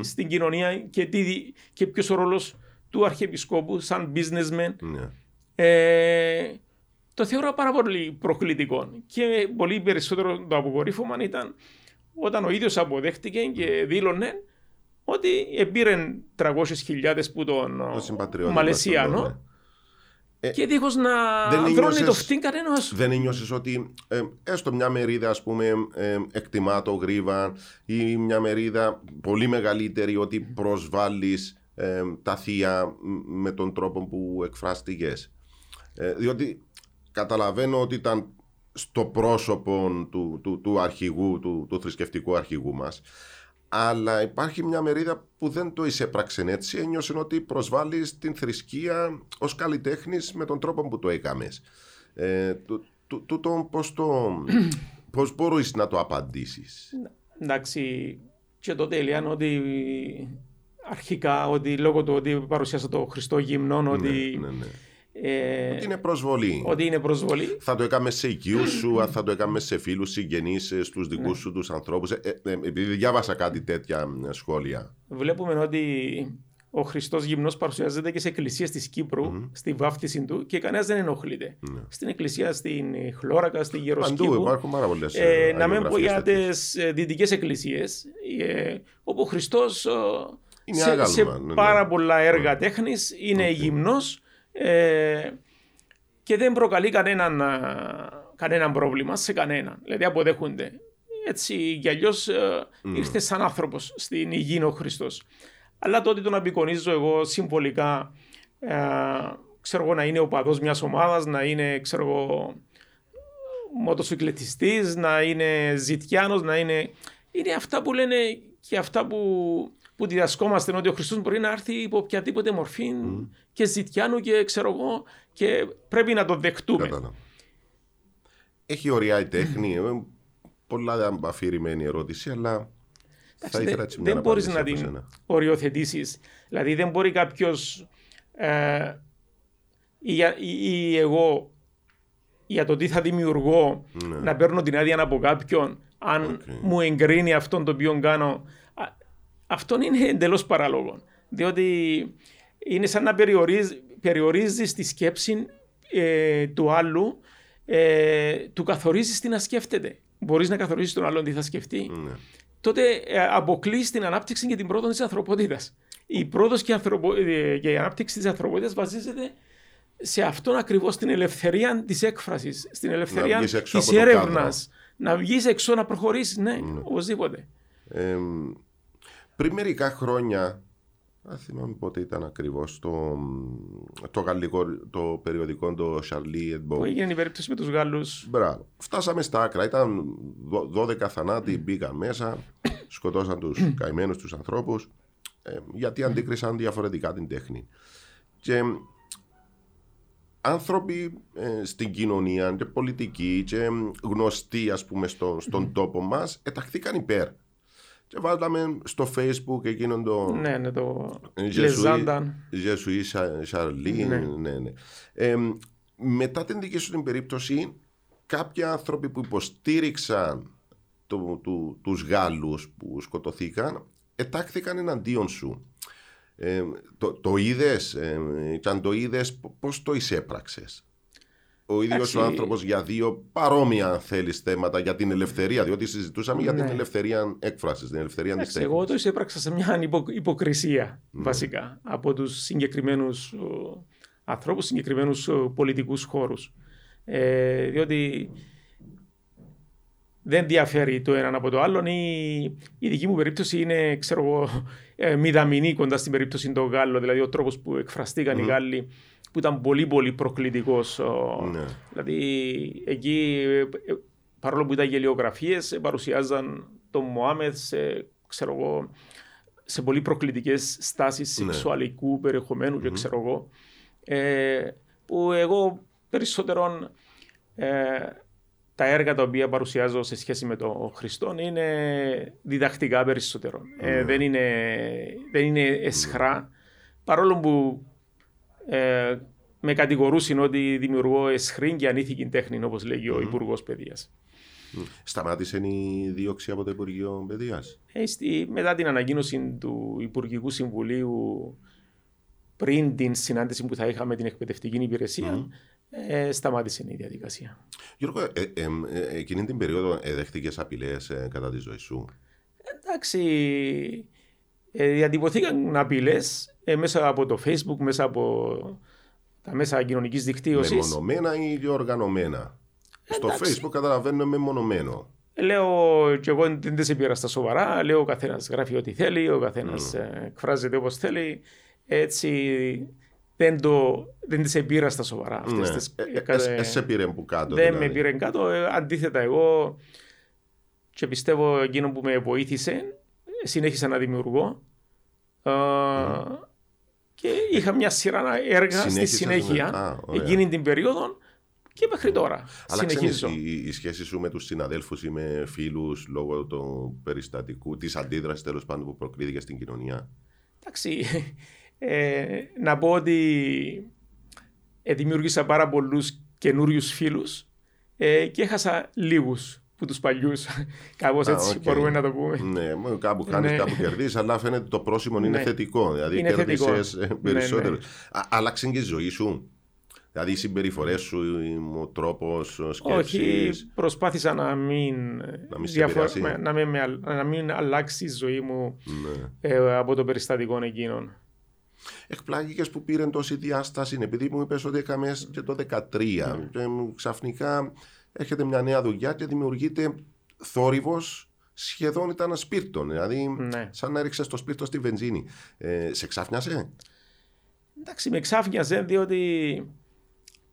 στην κοινωνία και, τι, και ποιος ο ρόλος του Αρχιεπισκόπου σαν businessman. ναι. Ε, το θεωρώ πάρα πολύ προκλητικό. Και πολύ περισσότερο το αποκορύφωμα ήταν όταν ο ίδιος αποδέχτηκε και δήλωνε ότι επήρε 300.000 που τον Το συμπατριώτη Μαλαισιανό μας, ναι. και δίχως να δεν δρώνει ένιωσες- το φτύν κανένας. Δεν ένιωσε ότι ε, έστω μια μερίδα ας πούμε ε, εκτιμά το γρίβα ή μια μερίδα πολύ μεγαλύτερη ότι προσβάλλεις ε, τα θεία μ, με τον τρόπο που εκφράστηκες. Ε, διότι καταλαβαίνω ότι ήταν στο πρόσωπο του, του, του αρχηγού, του, του θρησκευτικού αρχηγού μας αλλά υπάρχει μια μερίδα που δεν το εισέπραξε έτσι, ένιωσε ότι προσβάλλεις την θρησκεία ως καλλιτέχνης με τον τρόπο που το έκαμες. Ε, του- του- τούτο πώς το... [clears throat] πώς μπορείς να το απαντήσεις; Εντάξει, και τότε έλεγαν ότι αρχικά ότι λόγω του ότι παρουσίασα το Χριστό γυμνό ότι, Ναι, ναι, ναι. Ε, Ότι είναι προσβολή. ότι είναι προσβολή. Θα το έκαμε σε οικείους σου, αν θα το έκαμε σε φίλους, συγγενείς, ε, στους δικούς Ναι. σου τους ανθρώπους. Ε, ε, ε, επειδή διάβασα κάτι τέτοια ε, σχόλια. Βλέπουμε ότι ο Χριστός γυμνός παρουσιάζεται και σε εκκλησίες της κυπρου στη βάφτιση του και κανένας δεν ενοχλείται. Στην εκκλησία στην Χλώρακα, στη Ναι. Παντού Γεροσκήπου. υπάρχουν πάρα πολλές Ε, ε, να μην πω για αγιογραφίες τέτοιες. τις δυτικές εκκλησίες, ε, όπου ο Χριστός Είναι σε, άγαλμα, σε ναι, ναι. πάρα πολλά έργα τέχνης είναι γυμνός ε, και δεν προκαλεί κανέναν, α, κανέναν πρόβλημα σε κανέναν. Δηλαδή αποδέχονται. Έτσι κι αλλιώς ήρθε σαν άνθρωπος στην υγιεινή ο Χριστός. Αλλά τότε τον απεικονίζω εγώ συμβολικά ε, ξέρω εγώ, να είναι ο παδός μιας ομάδας, να είναι ξέρω εγώ, μοτοσυκλετιστής, να είναι ζητιάνος, να είναι... Είναι αυτά που λένε και αυτά που, που διδασκόμαστε ότι ο Χριστός μπορεί να έρθει υπό οποιαδήποτε μορφή και ζητιάνου και ξέρω εγώ και πρέπει να το δεχτούμε. Κατάλαβα. Έχει ωριά η τέχνη. ε, Πολλά αφηρημένη ερώτηση, αλλά θα Εντάξει, ήθελα δεν, έτσι μια δεν μπορείς απάντηση να από την σένα. οριοθετήσεις. Δηλαδή δεν μπορεί κάποιος ε, ή, για- ή- ή εγώ για το τι θα δημιουργώ Ναι. να παίρνω την άδεια από κάποιον αν Οκ. μου εγκρίνει αυτόν το οποίο κάνω. Α, Αυτό είναι εντελώς παράλογο. Διότι είναι σαν να περιορίζει, περιορίζεις τη σκέψη ε, του άλλου, ε, του καθορίζεις τι να σκέφτεται. Μπορείς να καθορίσεις τον άλλον τι θα σκεφτεί Ναι. τότε ε, αποκλείς την ανάπτυξη και την πρόοδο της ανθρωπότητας. Η πρόοδο και, η ανθρωπο- ε, και η ανάπτυξη της ανθρωπότητας βασίζεται σε αυτόν ακριβώς την ελευθερία της έκφρασης, στην ελευθερία βγεις έξω της από το έρευνας. κάδρο. Να βγεις έξω, να προχωρήσεις. Ναι, οπωσδήποτε. Ε, πριν μερικά χρόνια, δεν θυμάμαι πότε ήταν ακριβώς, το, το γαλλικό το περιοδικό, το Charlie Hebdo. Που έγινε η περίπτωση με τους Γάλλους. Μπράβο. Φτάσαμε στα άκρα. Ήταν δω- 12 θανάτοι, μπήκαν μέσα, σκοτώσαν τους [coughs] καημένους τους ανθρώπους. ε, γιατί αντίκρισαν διαφορετικά την τέχνη. Και άνθρωποι ε, στην κοινωνία και πολιτικοί και γνωστοί ας πούμε στο, στον τόπο μας εταχθήκαν υπέρ. Και βάλαμε στο facebook εκείνον το... Ναι, ναι, το Λεζάνταν. Ζεσουή Σαρλί, ναι, ναι. ναι. Ε, μετά την δική σου την περίπτωση, κάποιοι άνθρωποι που υποστήριξαν το, του, τους Γάλλους που σκοτωθήκαν, ετάχθηκαν εναντίον σου. Ε, το, το είδες, ε, και αν το είδες, πώς το εισέπραξες; Ο ίδιος ο άνθρωπος για δύο παρόμοια, αν θέλεις, θέματα για την ελευθερία. Διότι συζητούσαμε για την ναι. ελευθερία έκφρασης, την ελευθερία τη τέχνη. Εγώ το εισέπραξα σε μια υπο, υποκρισία, ναι. βασικά, από τους συγκεκριμένους ανθρώπους, συγκεκριμένους πολιτικούς χώρους. Ε, διότι δεν διαφέρει το έναν από το άλλο. Η, η δική μου περίπτωση είναι, ξέρω εγώ, ε, μηδαμινή κοντά στην περίπτωση των Γάλλων. Δηλαδή, ο τρόπος που εκφραστηκαν mm. οι Γάλλοι, που ήταν πολύ πολύ προκλητικός. Ναι. Δηλαδή, εκεί, ε, παρόλο που ήταν γελιογραφίες, παρουσιάζαν τον Μωάμεθ σε, ξέρω εγώ, σε πολύ προκλητικές στάσεις ναι. σεξουαλικού περιεχομένου mm-hmm. και ξέρω εγώ. Ε, που εγώ περισσότερον ε, τα έργα τα οποία παρουσιάζω σε σχέση με τον Χριστό είναι διδακτικά περισσότερο. Ε, ναι. δεν, είναι, δεν είναι εσχρά. Παρόλο που ε, με κατηγορούσαν ότι δημιουργώ εσχρή και ανήθικη τέχνη, όπως λέγει ο Υπουργός Παιδείας. Σταμάτησε η δίωξη από το Υπουργείο Παιδείας; Ε, μετά την ανακοίνωση του Υπουργικού Συμβουλίου πριν την συνάντηση που θα είχαμε με την εκπαιδευτική υπηρεσία, ε, σταμάτησε η διαδικασία. Γιώργο, ε, ε, ε, εκείνη την περίοδο δέχτηκε απειλές κατά τη ζωή σου; Εντάξει, διατυπωθήκαν απειλές μέσα από το Facebook, μέσα από τα μέσα κοινωνικής δικτύωσης. Μεμονωμένα ή οργανωμένα. Στο Facebook καταλαβαίνουμε μεμονωμένο. Λέω και εγώ δεν σε πήρα στα σοβαρά. Λέω ο καθένας γράφει ό,τι θέλει, ο καθένας mm. εκφράζεται όπως θέλει. Έτσι δεν, το, δεν τις επήρα στα σοβαρά. Αυτές ναι. τις, ε, ε, ε, σε πήρε που κάτω. Δεν δηλαδή. με πήρε κάτω. Ε, αντίθετα, εγώ και πιστεύω εκείνο που με βοήθησε, συνέχισα να δημιουργώ. Mm. Και είχα μια σειρά έργα στη συνέχεια α, εκείνη την περίοδο και μέχρι τώρα. Αλλά συνεχίζω. η, η σχέση σου με τους συναδέλφους ή με φίλους λόγω του περιστατικού, της αντίδρασης τέλος πάντων που προκρίθηκε στην κοινωνία; Εντάξει, [laughs] ε, να πω ότι ε, δημιούργησα πάρα πολλούς καινούριους φίλους ε, και έχασα λίγους που τους παλιούς. [laughs] Κάπως έτσι okay. μπορούμε να το πούμε. Ναι, κάπου χάνει, ναι. κάπου κερδίζεις, αλλά φαίνεται το πρόσημο είναι ναι. θετικό. Δηλαδή κέρδισες ε, περισσότερο. Ναι, ναι. Άλλαξε και η ζωή σου. Δηλαδή οι συμπεριφορές σου, ο τρόπος σκέψη. Όχι, προσπάθησα να μην, να μην, διαφορ... να μην, να μην αλλάξει η ζωή μου ναι. ε, από το περιστατικό εκείνον. Εκπλάγηκες που πήρε τόση διάσταση, επειδή μου είπες ότι έκαμες και το 2013. Mm. Και ξαφνικά έρχεται μια νέα δουλειά και δημιουργείται θόρυβος σχεδόν ήταν ασπίρτο. Δηλαδή, ναι. σαν να έριξες το σπίρτο στη βενζίνη. Ε, σε ξάφνιασε; Εντάξει, με ξάφνιαζε διότι.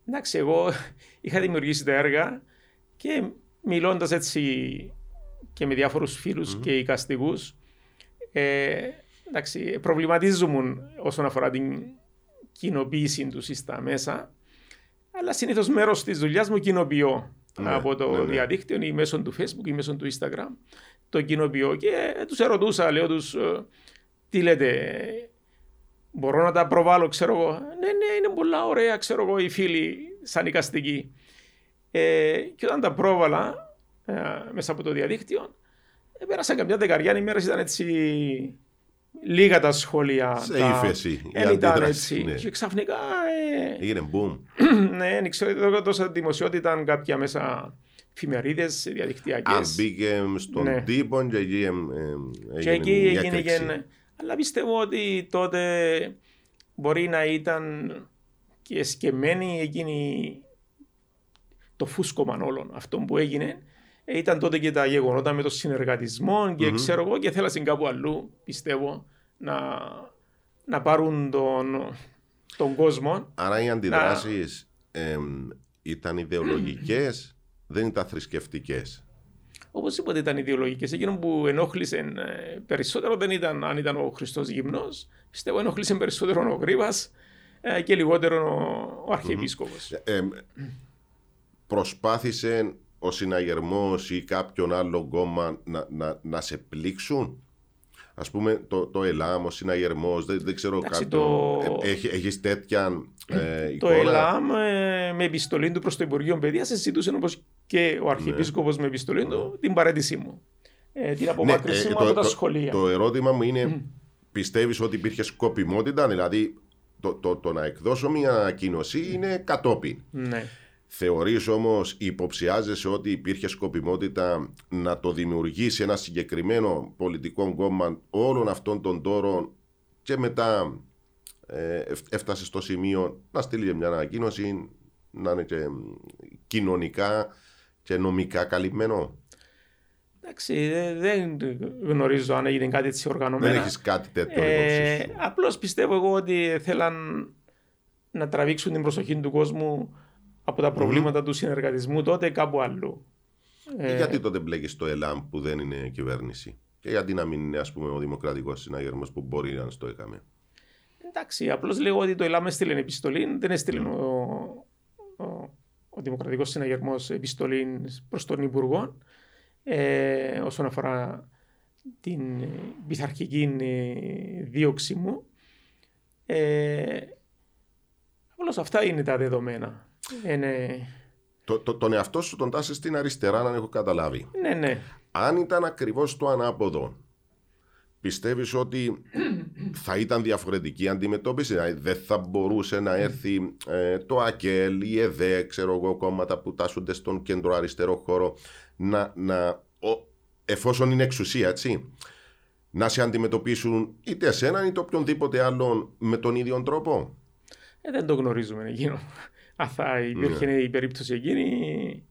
Εντάξει, εγώ [laughs] είχα δημιουργήσει τα έργα και μιλώντας έτσι και με διάφορους φίλους mm-hmm. και οικαστικούς, ε, εντάξει, προβληματίζομαι όσον αφορά την κοινοποίηση τους στα μέσα, αλλά συνήθως μέρος της δουλειάς μου κοινοποιώ ναι, από το ναι, ναι. διαδίκτυο ή μέσω του Facebook ή μέσω του Instagram. Το κοινοποιώ και τους ερωτούσα, λέω τους, ε, τι λέτε, μπορώ να τα προβάλλω, ξέρω εγώ. Ναι, ναι, είναι πολλά ωραία, ξέρω εγώ, οι φίλοι σαν οικαστικοί. Ε, και όταν τα πρόβαλα ε, μέσα από το διαδίκτυο, ε, πέρασαν καμιά δεκαριά ημέρε, ήταν έτσι λίγα τα σχόλια. Σε τα... ύφεση. Δεν ήταν έτσι. Ναι. Και ξαφνικά. Ε... Έγινε boom. [clears throat] ναι, δεν ξέρω, τόσα δημοσιότητα κάποια μέσα εφημερίδες διαδικτυακές. Αν μπήκε στον ναι. τύπο και εκεί. Ε, και εκεί έγινε. Και... Αλλά πιστεύω ότι τότε μπορεί να ήταν και σκεμμένη εκείνη το φούσκωμα όλων αυτό που έγινε. Ε, ήταν τότε και τα γεγονότα με το συνεργατισμό και mm-hmm. ξέρω εγώ και θέλασαν κάπου αλλού, πιστεύω, να, να πάρουν τον, τον κόσμο. Άρα οι αντιδράσεις να... ήταν ιδεολογικές, δεν ήταν θρησκευτικές; οπωσδήποτε ήταν ιδεολογικές. Εκείνο που ενόχλησε ε, περισσότερο δεν ήταν αν ήταν ο Χριστός γυμνός. Πιστεύω ενόχλησε περισσότερο ο Γρήβα και λιγότερο ο Αρχιεπίσκοπος. Ε, προσπάθησε ο συναγερμός ή κάποιον άλλο κόμμα να, να, να σε πλήξουν; Α πούμε το, το ΕΛΑΜ, ο συναγερμός, δεν, δεν ξέρω κάτι. Το... Ε, έχει, έχεις τέτοια ε, εικόνα; Το ΕΛΑΜ ε, με επιστολή του προς το Υπουργείο Παιδείας συζητούσε όπως και ο Αρχιεπίσκοπος ναι. με επιστολή του ναι. την παρέτησή μου. Ε, την απομάκρυνσή ναι, μου από τα σχολεία. Το, το ερώτημα μου είναι, πιστεύεις ότι υπήρχε σκοπιμότητα, δηλαδή το, το, το να εκδώσω μια ανακοίνωση είναι κατόπιν; Ναι. Θεωρείς όμως, υποψιάζεσαι ότι υπήρχε σκοπιμότητα να το δημιουργήσει ένα συγκεκριμένο πολιτικό κόμμα όλων αυτών των τόρων και μετά ε, έφτασες στο σημείο να στείλεις μια ανακοίνωση να είναι και κοινωνικά και νομικά καλυμμένο; Εντάξει, δεν γνωρίζω αν έγινε κάτι έτσι οργανωμένο. Δεν έχεις κάτι τέτοιο. Ε, Απλώς πιστεύω εγώ ότι θέλαν να τραβήξουν την προσοχή του κόσμου από τα προβλήματα mm. του συνεργατισμού τότε κάπου αλλού. Και ε... γιατί τότε μπλέκεις το ΕΛΑΜ που δεν είναι κυβέρνηση; Και γιατί να μην είναι ας πούμε, ο δημοκρατικός συναγερμός που μπορεί να το έκαμε; Εντάξει, απλώς λέω ότι το ΕΛΑΜ έστειλε επιστολή, δεν έστειλε mm. ο, ο, ο δημοκρατικός συναγερμός επιστολή προς τον Υπουργό ε, όσον αφορά την πειθαρχική ε, δίωξη μου. Ε, Απλώς αυτά είναι τα δεδομένα. Είναι... Το, το, τον εαυτό σου τον τάσει στην αριστερά, αν έχω καταλάβει. Ναι, ναι. Αν ήταν ακριβώς το ανάποδο, πιστεύεις ότι θα ήταν διαφορετική αντιμετώπιση, δηλαδή δεν θα μπορούσε να έρθει ε, το ΑΚΕΛ, η ΕΔΕ, ξέρω εγώ, κόμματα που τάσσονται στον κέντρο αριστερό χώρο, να, να, ο, εφόσον είναι εξουσία, έτσι, να σε αντιμετωπίσουν είτε εσέναν είτε οποιονδήποτε άλλον με τον ίδιο τρόπο; Ε, δεν το γνωρίζουμε εκείνο αν θα υπήρχε ναι. η περίπτωση εκείνη,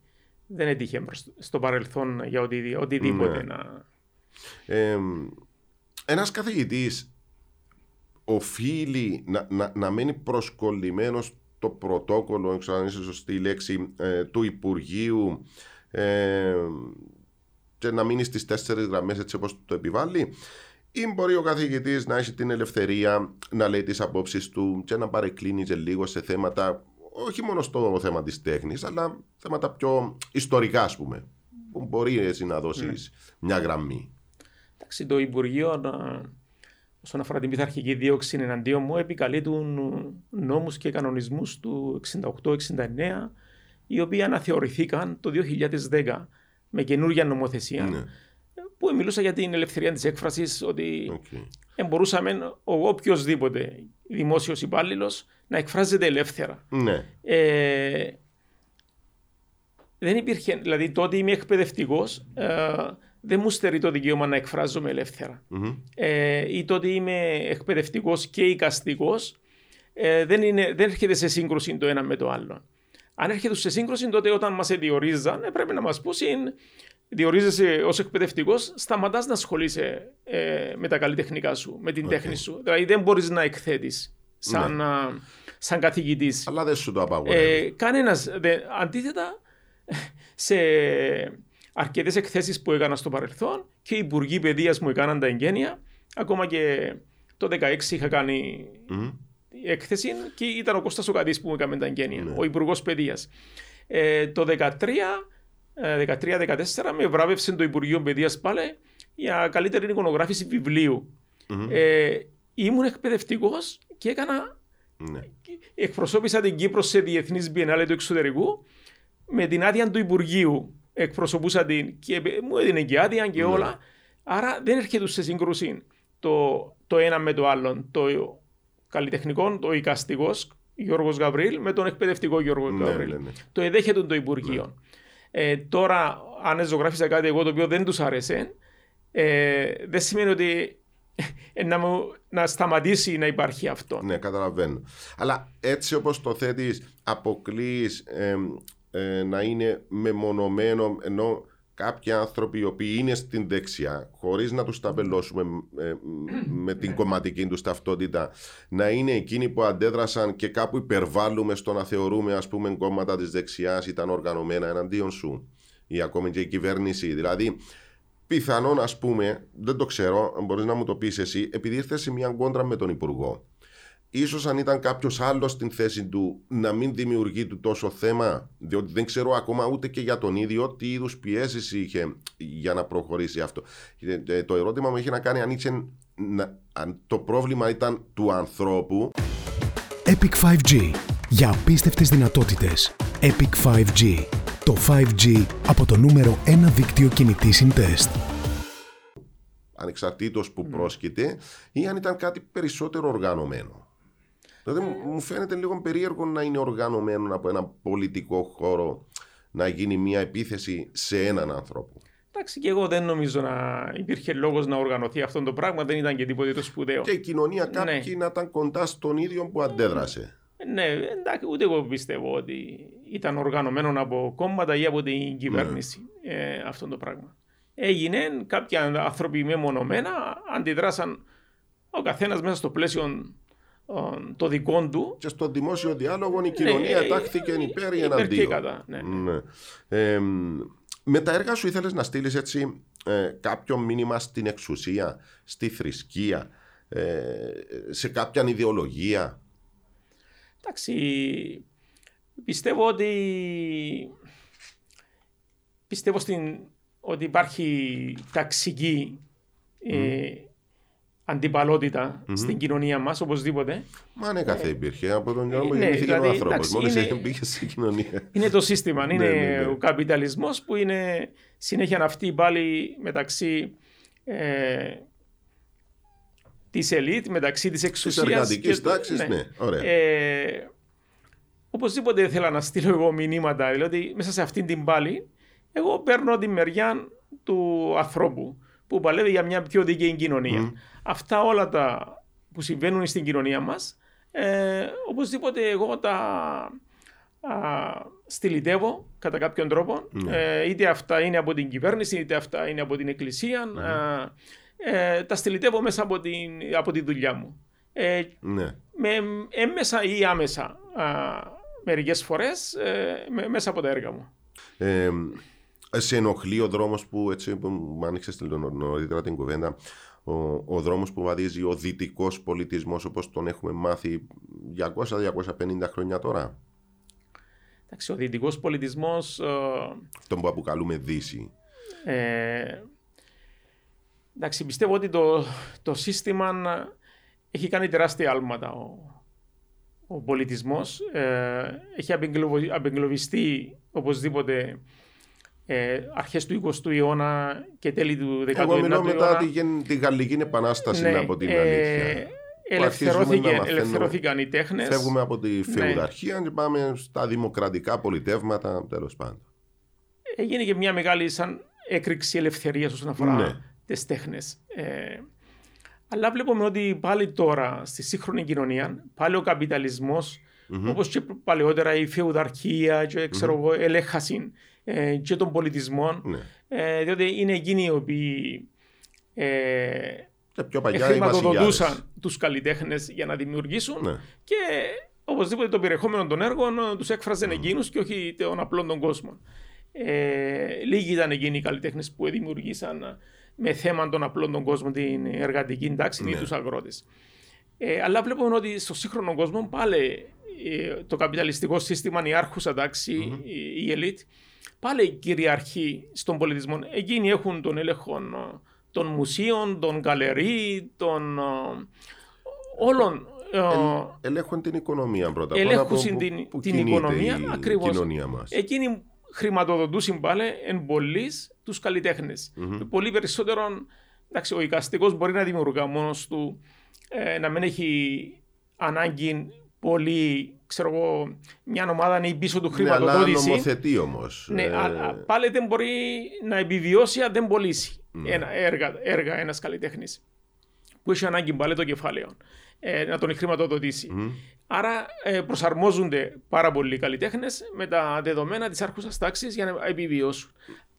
δεν έτυχε στο παρελθόν για οτι, οτιδήποτε ναι. να. Ε, ένας καθηγητής οφείλει να, να, να μένει προσκολλημένος το πρωτόκολλο, δεν ξέρω αν είσαι σωστή λέξη, ε, του Υπουργείου ε, και να μείνει στις τέσσερις γραμμές έτσι όπως το επιβάλλει ή μπορεί ο καθηγητής να έχει την ελευθερία να λέει τις απόψεις του και να παρεκκλίνει και λίγο σε θέματα όχι μόνο στο θέμα της τέχνης, αλλά θέματα πιο ιστορικά, ας πούμε, που μπορεί έτσι να δώσεις ναι. μια γραμμή. Εντάξει, το Υπουργείο, όσον αφορά την πειθαρχική δίωξη εναντίον μου, επικαλεί του νόμους και κανονισμούς του 68-69, οι οποίοι αναθεωρηθήκαν το 2010 με καινούργια νομοθεσία. Ναι. Που μιλούσα για την ελευθερία της έκφρασης, ότι okay. μπορούσαμε ο οποιοδήποτε δημόσιος υπάλληλος να εκφράζεται ελεύθερα. Ναι. Ε, δεν υπήρχε, δηλαδή τότε είμαι εκπαιδευτικός, ε, δεν μου στερεί το δικαίωμα να εκφράζομαι Ε, ή τότε είμαι εκπαιδευτικός και οικαστικός, ε, δεν, δεν έρχεται σε σύγκρουση το ένα με το άλλο. Αν έρχεται σε σύγκρουση, τότε όταν μας διορίζαν, ε, πρέπει να μας πούν διορίζεσαι ως εκπαιδευτικός, σταματάς να ασχολείσαι ε, με τα καλλιτεχνικά σου, με την okay. τέχνη σου. Δηλαδή δεν μπορείς να εκθέτεις σαν, ναι. σαν καθηγητής. Αλλά δεν σου το απαγορεύει. Ε, Κανένας. Αντίθετα, σε αρκετές εκθέσεις που έκανα στο παρελθόν και οι υπουργοί παιδείας μου έκαναν τα εγγένεια. Ακόμα και το 2016 είχα κάνει mm. έκθεση και ήταν ο Κώστας ο Καδής που μου έκανε τα εγγένεια, ναι. ο υπουργός παιδείας. Ε, το 2013 13-14 με βράβευσε το Υπουργείο Παιδείας πάλι για καλύτερη εικονογράφηση βιβλίου. Mm-hmm. Ε, ήμουν εκπαιδευτικός και έκανα. Ναι. Εκπροσώπησα την Κύπρο σε διεθνείς μπιενάλε του εξωτερικού με την άδεια του Υπουργείου. Εκπροσωπούσα την και μου έδινε και άδεια και ναι. όλα. Άρα δεν έρχεται σε σύγκρουση το, το ένα με το άλλο. Το καλλιτεχνικό, το οικαστικός Γιώργος Γαβρίλ με τον εκπαιδευτικό Γιώργο ναι, Γαβρίλ. Ναι, ναι. Το εδέχεται το Υπουργείο. Ε, τώρα, αν ζωγράφισα κάτι εγώ το οποίο δεν τους άρεσε, ε, δεν σημαίνει ότι ε, να, μου, να σταματήσει να υπάρχει αυτό. Ναι, καταλαβαίνω. Αλλά έτσι όπως το θέτεις, αποκλείς ε, να είναι μεμονωμένο ενώ κάποιοι άνθρωποι οι οποίοι είναι στην δεξιά, χωρίς να τους ταπελώσουμε ε, με την κομματική τους ταυτότητα, να είναι εκείνοι που αντέδρασαν και κάπου υπερβάλλουμε στο να θεωρούμε ας πούμε κόμματα της δεξιάς ήταν οργανωμένα εναντίον σου. ή ακόμη και η κυβέρνηση. Δηλαδή, πιθανόν, ας πούμε, δεν το ξέρω, μπορείς να μου το πεις εσύ, επειδή ήρθες σε μια κόντρα με τον Υπουργό, ίσως αν ήταν κάποιος άλλος στην θέση του να μην δημιουργεί του τόσο θέμα, διότι δεν ξέρω ακόμα ούτε και για τον ίδιο τι είδους πιέσεις είχε για να προχωρήσει αυτό. Ε, το ερώτημα μου έχει να κάνει αν, είχε, αν το πρόβλημα ήταν του ανθρώπου. Epic 5G. Για απίστευτες δυνατότητες. Epic 5G. Το 5G από το νούμερο 1 δίκτυο κινητής συντεστ. Ανεξαρτήτως που πρόσκειται ή αν ήταν κάτι περισσότερο οργανωμένο. Δηλαδή μου φαίνεται λίγο περίεργο να είναι οργανωμένο από ένα πολιτικό χώρο να γίνει μια επίθεση σε έναν άνθρωπο. Εντάξει, και εγώ δεν νομίζω να υπήρχε λόγος να οργανωθεί αυτό το πράγμα, δεν ήταν και τίποτε το σπουδαίο. Και η κοινωνία ναι. κάποιοι να ήταν κοντά στον ίδιο που αντέδρασε. Ναι, εντάξει, ούτε εγώ πιστεύω ότι ήταν οργανωμένο από κόμματα ή από την κυβέρνηση ναι. ε, αυτό το πράγμα. Έγινε, κάποιοι άνθρωποι μεμονωμένα αντιδράσαν ο καθένας μέσα στο πλαίσιο το δικό του. Και στο δημόσιο διάλογο η κοινωνία ναι, τάχθηκε υπέρ ή εναντίον. Ναι, ναι. Ε, με τα έργα σου ήθελες να στείλεις έτσι ε, κάποιο μήνυμα στην εξουσία, στη θρησκεία, ε, σε κάποια ιδεολογία; Εντάξει, πιστεύω ότι πιστεύω στην, ότι υπάρχει ταξική αντιπαλότητα mm-hmm. στην κοινωνία μας, οπωσδήποτε. Μα ναι, κάθε υπήρχε. Από τον καιρό ναι, δηλαδή, ο άνθρωπος. Μόλις [laughs] μπήκε στην κοινωνία. Είναι το σύστημα. είναι ναι, ναι, ναι. ο καπιταλισμός που είναι συνέχεια αυτή πάλι μεταξύ ε, της ελίτ, μεταξύ της εξουσίας. Τη εργατική τάξης, ναι. ναι. Ωραία. Ε, οπωσδήποτε ήθελα να στείλω εγώ μηνύματα. Δηλαδή, μέσα σε αυτή την πάλι, εγώ παίρνω τη μεριά του ανθρώπου που παλεύει για μια πιο δίκαιη κοινωνία. Αυτά όλα τα που συμβαίνουν στην κοινωνία μας, ε, οπωσδήποτε εγώ τα α, στυλιτεύω κατά κάποιον τρόπο. Ναι. Ε, είτε αυτά είναι από την κυβέρνηση, είτε αυτά είναι από την εκκλησία. Ναι. Ε, τα στυλιτεύω μέσα από, την, από τη δουλειά μου. Ε, ναι. με, έμεσα ή άμεσα μερικές φορές με, μέσα από τα έργα μου. Σε ενοχλεί ο δρόμος που έτσι που μου άνοιξες νωρίτερα την κουβέντα ο, ο δρόμος που βαδίζει ο δυτικός πολιτισμός όπως τον έχουμε μάθει 200-250 χρόνια τώρα. Εντάξει, ο δυτικός πολιτισμός... Ε, Αυτό που αποκαλούμε Δύση. Ε, εντάξει, πιστεύω ότι το, το σύστημα έχει κάνει τεράστια άλματα. Ο, ο πολιτισμός ε, έχει απεγκλωβιστεί οπωσδήποτε ε, αρχές του 20ου αιώνα και τέλη του 19ου αιώνα. Εγώ μιλώ μετά τη, τη Γαλλική Επανάσταση ναι, από την ε, αλήθεια. ελευθερώθηκαν οι τέχνες. Φεύγουμε από τη ναι. φεουδαρχία και πάμε στα δημοκρατικά πολιτεύματα τέλος πάντων. Έγινε και μια μεγάλη σαν έκρηξη ελευθερίας όσον αφορά ναι. τις τέχνες. Ε, αλλά βλέπουμε ότι πάλι τώρα στη σύγχρονη κοινωνία, πάλι ο καπιταλισμός, mm-hmm. όπως και παλαιότερα η φεουδαρχία και ξέρω mm-hmm. ελέγχαση ε, και των πολιτισμών. Ναι. Ε, διότι είναι εκείνοι οι οποίοι ε, χρηματοδοτούσαν τους καλλιτέχνες για να δημιουργήσουν ναι. και οπωσδήποτε το περιεχόμενο των έργων τους έκφραζαν mm. εκείνους και όχι των απλών των κόσμων. Ε, λίγοι ήταν εκείνοι οι καλλιτέχνες που δημιουργήσαν με θέμα των απλών των κόσμων την εργατική τάξη ναι. ή τους αγρότες. Ε, αλλά βλέπουμε ότι στο σύγχρονο κόσμο πάλι ε, το καπιταλιστικό σύστημα, η άρχουσα τάξη, mm-hmm. η, η ελίτ, πάλι κυριαρχεί στον πολιτισμό. Εκείνοι έχουν τον έλεγχο ε, των μουσείων, των γκαλερί, των ε, όλων. Ε, ελέγχουν την οικονομία πρώτα. Ελέγχουν την, που την οικονομία ακριβώς. Εκείνοι χρηματοδοτούσαν πάλι εν πολλής τους καλλιτέχνες. Mm-hmm. Πολύ περισσότερο. Εντάξει, ο οικαστικός μπορεί να δημιουργά μόνος του, ε, να μην έχει ανάγκη πολύ ξέρω εγώ, μια ομάδα είναι πίσω του χρηματοδότηση. Ναι, αλλά νομοθετεί όμως. Ναι, ε... πάλι δεν μπορεί να επιβιώσει αν δεν πωλήσει ναι. ένα έργα, έργα ένας καλλιτέχνης. Που έχει ανάγκη πάλι το κεφάλαιο ε, να τον χρηματοδοτήσει. Mm. Άρα ε, προσαρμόζονται πάρα πολλοί καλλιτέχνες με τα δεδομένα της άρχουσας τάξης για να επιβιώσουν.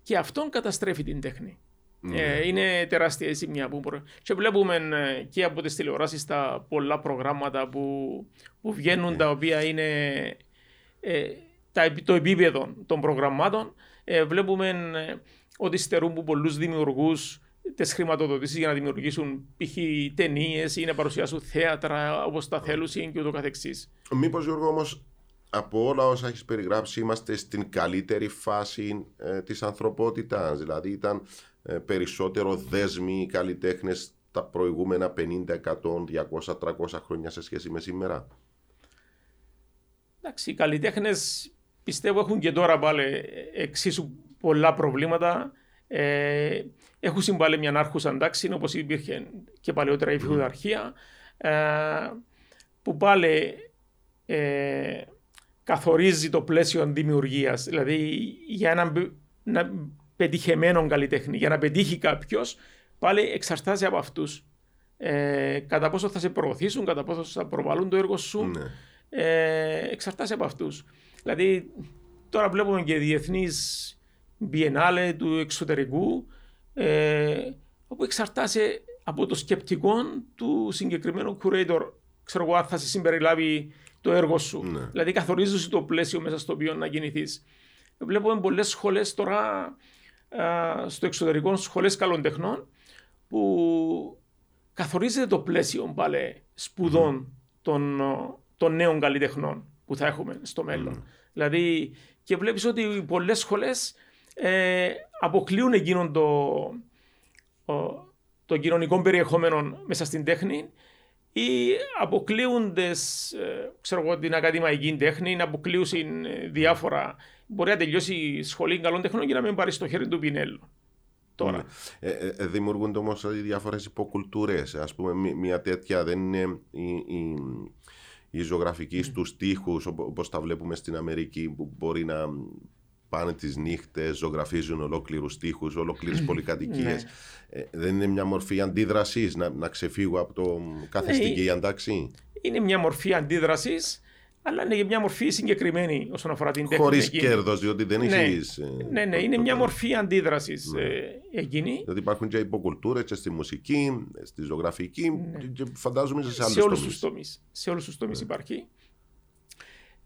Και αυτόν καταστρέφει την τέχνη. Ναι. Ε, είναι τεράστια η ζημιά που μπορεί. Και βλέπουμε ε, και από τις τηλεοράσεις τα πολλά προγράμματα που, που βγαίνουν, ναι. τα οποία είναι ε, τα, το επίπεδο των προγραμμάτων. Ε, βλέπουμε ε, ότι στερούν που πολλούς δημιουργούς τις χρηματοδοτήσεις για να δημιουργήσουν π.χ. ταινίες ή να παρουσιάσουν θέατρα όπως τα θέλουν και ούτω καθεξής. Μήπως Γιώργο όμως από όλα όσα έχεις περιγράψει είμαστε στην καλύτερη φάση ε, της ανθρωπότητας. Δηλαδή ήταν ε, περισσότερο δέσμοι οι καλλιτέχνες τα προηγούμενα 50, 100, 200, 300 χρόνια σε σχέση με σήμερα; Εντάξει, οι καλλιτέχνες πιστεύω έχουν και τώρα πάλι εξίσου πολλά προβλήματα. Ε, έχουν συμβάλει μια άρχουσα αντάξη όπως υπήρχε και παλαιότερα η φιουδαρχία. Ε, που πάλι ε, καθορίζει το πλαίσιο δημιουργίας. Δηλαδή για έναν πετυχημένο καλλιτέχνη, για να πετύχει κάποιος, πάλι εξαρτάται από αυτούς. Ε, κατά πόσο θα σε προωθήσουν, κατά πόσο θα προβάλλουν το έργο σου. Ναι. Ε, εξαρτάται από αυτούς. Δηλαδή, τώρα βλέπουμε και διεθνείς biennale του εξωτερικού, ε, όπου εξαρτάται από το σκεπτικό του συγκεκριμένου curator. Ξέρω εγώ, αν θα σε συμπεριλάβει το έργο σου. Ναι. Δηλαδή, καθορίζεις το πλαίσιο μέσα στο οποίο να κινηθείς. Βλέπουμε πολλές σχολές τώρα α, στο εξωτερικό, σχολές καλών τεχνών, που καθορίζεται το πλαίσιο πάλι σπουδών των, των νέων καλλιτεχνών που θα έχουμε στο μέλλον. Δηλαδή, και βλέπεις ότι πολλές σχολές ε, αποκλείουν εκείνον το, το κοινωνικό περιεχόμενο μέσα στην τέχνη ή αποκλείουν τις, ε, ξέρω εγώ, την ακαδημαϊκή τέχνη, να αποκλείουν ε, διάφορα. Μπορεί να τελειώσει η σχολή καλών τεχνών και να μην πάρει στο χέρι του πινέλου. Τώρα. Ε, ε, ε δημιουργούνται όμως διάφορες υποκουλτούρες. Α πούμε, μια τέτοια δεν είναι η, η, η ζωγραφική mm. στους τοίχους όπως τα βλέπουμε στην Αμερική, που μπορεί να πάνε τις νύχτες, ζωγραφίζουν ολόκληρους τείχου, ολόκληρες πολυκατοικίες. Ναι. ε, δεν είναι μια μορφή αντίδρασης να, να ξεφύγω από το κάθε ναι, στιγμή αντάξει. Είναι μια μορφή αντίδρασης, αλλά είναι και μια μορφή συγκεκριμένη όσον αφορά την τέχνη. Χωρίς κέρδος, διότι δεν ναι. έχεις. Ε, ναι, ναι, είναι μια μορφή αντίδρασης ναι. ε, εκείνη. Δηλαδή υπάρχουν και υποκουλτούρες και στη μουσική, στη ζωγραφική ναι. και φαντάζομαι σε άλλους τομείς. Σε όλους τους τομείς ναι. υπάρχει.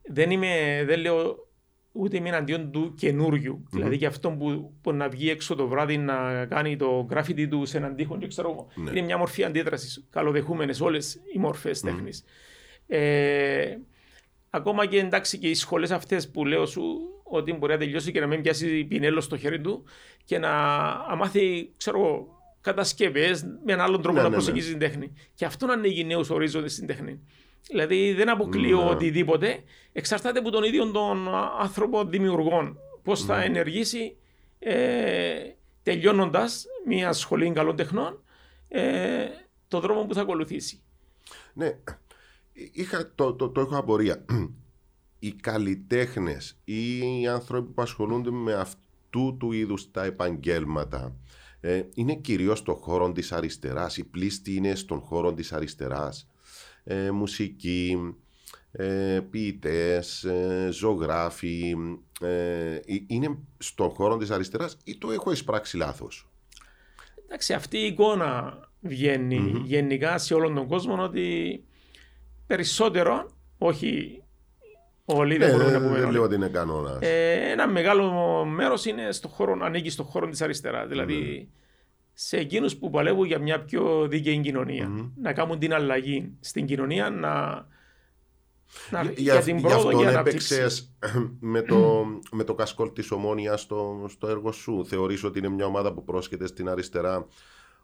Δεν, είμαι, δεν λέω ούτε είμαι εναντίον του καινούριου. Mm-hmm. Δηλαδή και αυτό που, που να βγει έξω το βράδυ να κάνει το γράφιτι του σε έναν τείχο και ξέρω ναι. Είναι μια μορφή αντίδρασης. Καλοδεχούμενες όλες οι μορφές mm-hmm. τέχνης. Ε, ακόμα και εντάξει και οι σχολές αυτές που λέω σου ότι μπορεί να τελειώσει και να μην πιάσει πινέλο στο χέρι του και να μάθει, ξέρω κατασκευές με έναν άλλον τρόπο ναι, να ναι, ναι. προσεγγίζει την τέχνη. Και αυτό να ανοίγει νέους ορίζοντες στην τέχνη. Δηλαδή δεν αποκλείω ναι. οτιδήποτε. Εξαρτάται από τον ίδιο τον άνθρωπο δημιουργών. Πώς θα ναι. ενεργήσει ε, τελειώνοντας μια σχολή καλών τεχνών ε, το δρόμο που θα ακολουθήσει. Ναι, είχα, το, το, το έχω απορία. [clears throat] Οι καλλιτέχνες ή οι άνθρωποι που ασχολούνται με αυτού του είδους τα επαγγέλματα ε, είναι κυρίως στον χώρο της αριστεράς. Η πλήστη είναι στον χώρο της αριστεράς ε, μουσική, ε, ποιητές, ε, ζωγράφοι, ε, είναι στον χώρο της αριστεράς ή το έχω εισπράξει λάθος; Εντάξει, αυτή η εικόνα βγαίνει γενικά σε όλον τον κόσμο ότι περισσότερο, όχι όλοι δεν ναι, μπορούμε να πούμε. Δεν λέω ότι είναι κανόνας. Ε, ένα μεγάλο μέρος είναι στο χώρο, ανήκει στον χώρο της αριστεράς. Δηλαδή σε εκείνους που παλεύουν για μια πιο δίκαιη κοινωνία. Mm-hmm. Να κάνουν την αλλαγή στην κοινωνία, να, να, για, για την πρόοδο και ανάπτυξη. [clears throat] με το, με το κασκόλ της Ομόνιας στο, στο έργο σου. Θεωρείς ότι είναι μια ομάδα που πρόσχεται στην αριστερά.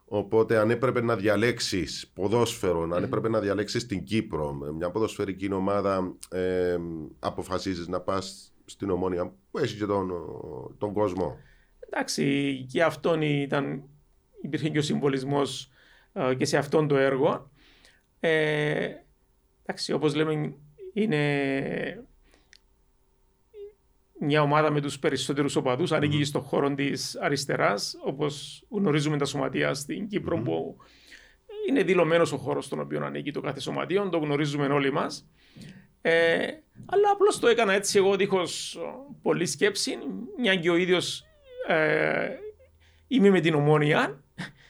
Οπότε αν έπρεπε να διαλέξεις ποδόσφαιρο, αν έπρεπε να διαλέξεις την Κύπρο, μια ποδοσφαιρική ομάδα, ε, αποφασίζεις να πας στην Ομόνια που έχει και τον, τον κόσμο. Εντάξει, και αυτόν ήταν υπήρχε και ο συμβολισμός ε, και σε αυτόν το έργο. Ε, εντάξει, όπως λέμε, είναι μια ομάδα με τους περισσότερους οπαδούς, mm-hmm. ανήκει στον χώρο της αριστεράς, όπως γνωρίζουμε τα σωματεία στην Κύπρο, mm-hmm. που είναι δηλωμένος ο χώρος στον οποίο ανήκει το κάθε σωματείο, το γνωρίζουμε όλοι μας. Ε, αλλά απλώς το έκανα έτσι εγώ δίχως πολλή σκέψη, μια και ο ίδιος ε, είμαι με την ομόνια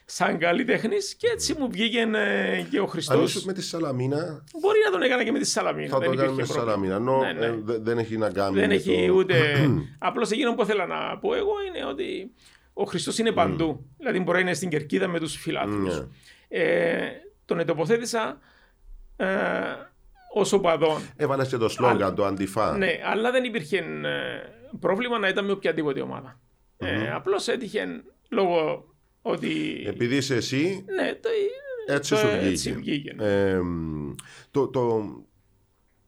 σαν καλλιτέχνη και έτσι μου βγήκε ε, και ο Χριστός. Αν ήσουν με τη Σαλαμίνα, Μπορεί να τον έκανα και με τη Σαλαμίνα. θα δεν το έκανε υπήρχε με τη πρόβλημα. Σαλαμίνα. Ενώ Ναι, ναι. ε, δε- δεν έχει να κάνει Δεν με έχει το... ούτε. [clears throat] Απλώς εκείνο που ήθελα να πω εγώ είναι ότι ο Χριστός είναι παντού. Δηλαδή μπορεί να είναι στην κερκίδα με τους φιλάθλους. Ναι. Ε, τον ετοποθέτησα ε, ως οπαδόν. Έβαλες και το σλόγκαν, το αντίφα. Ναι, αλλά δεν υπήρχε ε, πρόβλημα να ήταν με οποιαδήποτε ομάδα. Ε, Απλώς έτυχε λόγω ότι. Επειδή είσαι εσύ, Ναι, το, έτσι το- σου έτσι βγήκε. βγήκε. Ε, το, το,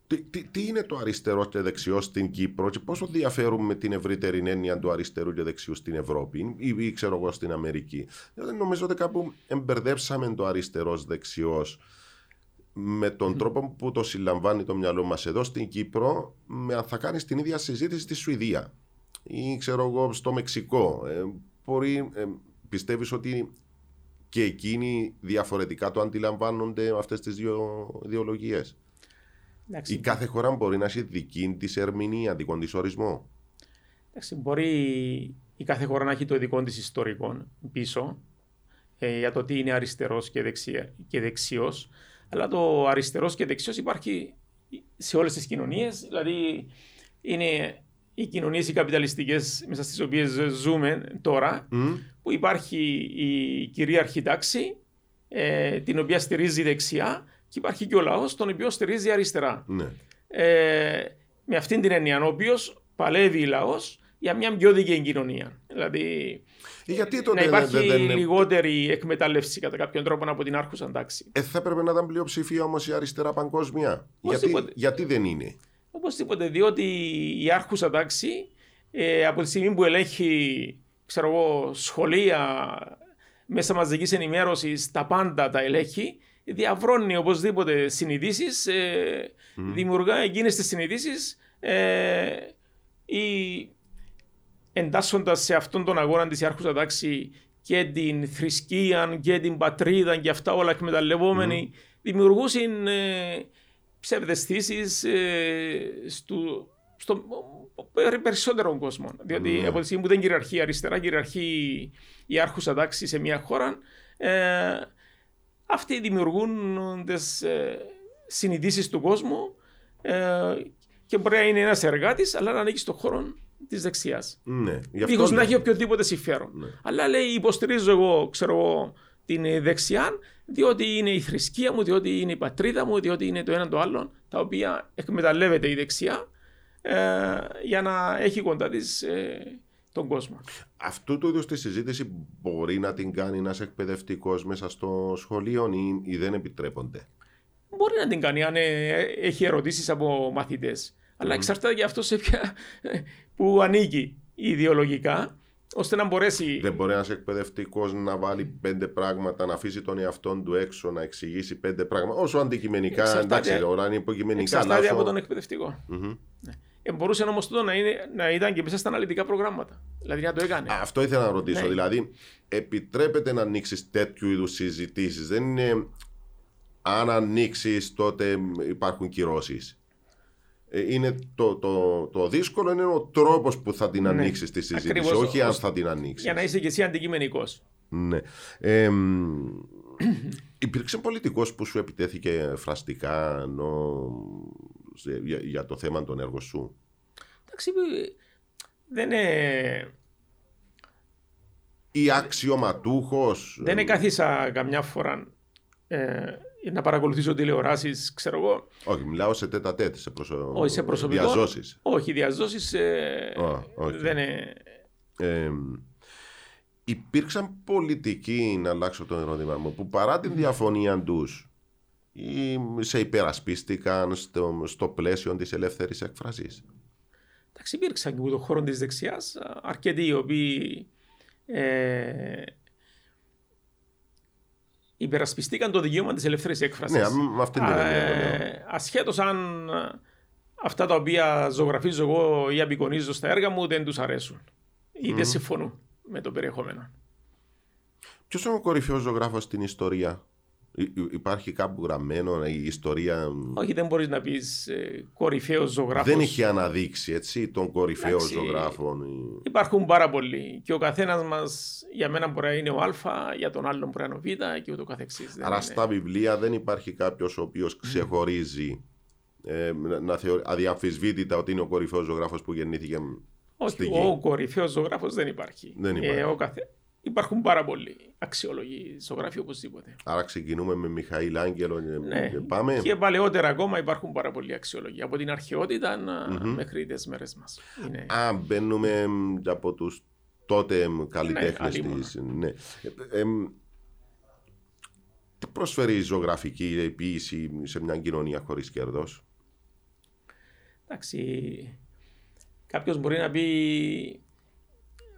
τι, τι, τι είναι το αριστερό και δεξιό στην Κύπρο και πόσο διαφέρουν με την ευρύτερη έννοια του αριστερού και δεξιού στην Ευρώπη ή, ή ξέρω εγώ στην Αμερική. Δηλαδή, νομίζω ότι κάπου εμπερδέψαμε το αριστερός δεξιός με τον τρόπο που το συλλαμβάνει το μυαλό μας εδώ στην Κύπρο με αν θα κάνεις την ίδια συζήτηση στη Σουηδία ή ξέρω εγώ στο Μεξικό. Ε, μπορεί, ε, πιστεύεις ότι και εκείνοι διαφορετικά το αντιλαμβάνονται αυτές τις δύο ιδεολογίες; Εντάξει, Η κάθε χώρα μπορεί να έχει δική της ερμηνεία, δικό της ορισμό; εντάξει, μπορεί η κάθε χώρα να έχει το δικό της ιστορικό πίσω ε, για το τι είναι αριστερός και, δεξιά, και δεξιός αλλά το αριστερός και δεξιός υπάρχει σε όλες τις κοινωνίες δηλαδή είναι οι κοινωνίες οι καπιταλιστικές μέσα στις οποίες ζούμε τώρα Μμ. που υπάρχει η κυρίαρχη τάξη ε, την οποία στηρίζει η δεξιά και υπάρχει και ο λαός τον οποίο στηρίζει η αριστερά. Ναι. Ε, με αυτήν την έννοια, ο οποίος παλεύει λαός για μια πιο δίκαιη κοινωνία. Δηλαδή Ε, Γιατί να τότε υπάρχει δεν, δεν, δεν, λιγότερη εκμετάλλευση κατά κάποιον τρόπο από την άρχουσα τάξη. ε, θα έπρεπε να ήταν πλειοψηφία όμως η αριστερά παγκόσμια. Γιατί, Οπωσδήποτε. γιατί δεν είναι; Οπωσδήποτε, διότι η άρχουσα τάξη ε, από τη στιγμή που ελέγχει ξέρω εγώ, σχολεία, μέσα μαζικής ενημέρωσης, τα πάντα τα ελέγχει, διαβρώνει οπωσδήποτε συνειδήσεις, ε, δημιουργά εκείνες τις συνειδήσεις ε, ή εντάσσοντας σε αυτόν τον αγώνα της άρχουσα τάξη και την θρησκεία και την πατρίδα και αυτά όλα εκμεταλλευόμενοι, δημιουργούσαν ε, ψευδεστήσεις ε, στου, στο περι- περισσότερο κόσμο. Διότι Ναι. από τη στιγμή που δεν κυριαρχεί η αριστερά, κυριαρχεί η άρχουσα τάξη σε μια χώρα, ε, αυτοί δημιουργούν τις ε, συνειδήσεις του κόσμου ε, και μπορεί να είναι ένας εργάτης, αλλά να ανήκει στον χώρο της δεξιάς. Ναι. Γι' αυτό Δίχως να λέω. έχει οποιοδήποτε συμφέρον. Ναι. Αλλά λέει υποστηρίζω εγώ, ξέρω εγώ, την ε, δεξιά, διότι είναι η θρησκεία μου, διότι είναι η πατρίδα μου, διότι είναι το ένα το άλλο, τα οποία εκμεταλλεύεται η δεξιά ε, για να έχει κοντά της ε, τον κόσμο. Αυτού του είδους τη συζήτηση μπορεί να την κάνει ένας εκπαιδευτικός μέσα στο σχολείο ή, ή δεν επιτρέπονται; Μπορεί να την κάνει αν ε, έχει ερωτήσεις από μαθητές. Αλλά εξαρτάται και αυτό σε ποια, που ανήκει ιδεολογικά, ώστε να μπορέσει... Δεν μπορεί ένας εκπαιδευτικός να βάλει πέντε πράγματα, να αφήσει τον εαυτό του έξω, να εξηγήσει πέντε πράγματα. Όσο αντικειμενικά, Εξαρτάται- εντάξει, τώρα είναι υποκειμενικά. Εξαρτάται αλλά από όσο- τον εκπαιδευτικό. Μμμ. Ε, μπορούσε όμως τούτο να, είναι, να ήταν και μέσα στα αναλυτικά προγράμματα. Δηλαδή να το έκανε. Α, Αυτό ήθελα να ρωτήσω. Ναι. Δηλαδή, επιτρέπεται να ανοίξεις τέτοιου είδους συζητήσεις; Δεν είναι αν ανοίξεις, τότε υπάρχουν κυρώσεις. Είναι το, το, το δύσκολο είναι ο τρόπος που θα την Ναι. ανοίξεις τη συζήτηση, Ακριβώς. όχι αν Ως- θα την ανοίξεις. Για να είσαι και εσύ αντικειμενικός. Ναι. Ε, μ, υπήρξε πολιτικός που σου επιτέθηκε φραστικά ενώ, σε- για, για το θέμα των έργων σου; Εντάξει, ε, δεν είναι. Ή αξιωματούχος. Δεν εκάθισα καμιά φορά ε, να παρακολουθήσω τηλεοράσεις, ξέρω εγώ. Όχι, μιλάω σε τέτα τέτ, σε, προσω... Όχι σε προσωπικό. διαζώσεις. Όχι, διά ζώσης ε, Α, οκ. δεν είναι. Ε, υπήρξαν πολιτικοί, να αλλάξω το ερώτημα μου, που παρά την διαφωνία τους ή σε υπερασπίστηκαν στο, στο πλαίσιο της ελεύθερης έκφρασης. Εντάξει, υπήρξαν και από το χώρο της δεξιάς αρκετοί οι οποίοι ε, υπερασπιστήκαν το δικαίωμα της ελεύθερης έκφρασης. Ναι, με αυτήν την έννοια το λέω. Ασχέτως αν ε, αυτά τα οποία ζωγραφίζω εγώ ή απεικονίζω στα έργα μου δεν τους αρέσουν ή δεν συμφωνούν με το περιεχόμενο. Ποιος είναι ο κορυφαίος ζωγράφος στην ιστορία; Υπάρχει κάπου γραμμένο η ιστορία. Όχι, δεν μπορείς να πεις ε, κορυφαίος ζωγράφος. Δεν έχει αναδείξει έτσι, τον κορυφαίο ζωγράφο. Υπάρχουν πάρα πολλοί. Και ο καθένας μας, για μένα μπορεί να είναι ο Α, για τον άλλον μπορεί να είναι ο Β και ούτω καθεξής. Άρα είναι. στα βιβλία δεν υπάρχει κάποιος ο οποίος ξεχωρίζει ε, να θεωρεί αδιαμφισβήτητα ότι είναι ο κορυφαίος ζωγράφος που γεννήθηκε. Όχι, ο κορυφαίος ζωγράφος δεν υπάρχει. Δεν υπάρχει. Ε, ο καθένα Υπάρχουν πάρα πολλοί αξιολογοί ζωγράφοι οπωσδήποτε. Άρα ξεκινούμε με Μιχαήλ Άγγελο ναι. και πάμε. Και παλαιότερα ακόμα υπάρχουν πάρα πολλοί αξιολογοί. Από την αρχαιότητα mm-hmm. μέχρι τις μέρες μας. Είναι... Α, μπαίνουμε από τους τότε καλλιτέχνες ναι, τη. Ναι. Ε, ε, τι προσφέρει η ζωγραφική ποιήση σε μια κοινωνία χωρίς κέρδος; Εντάξει. Κάποιος μπορεί να πει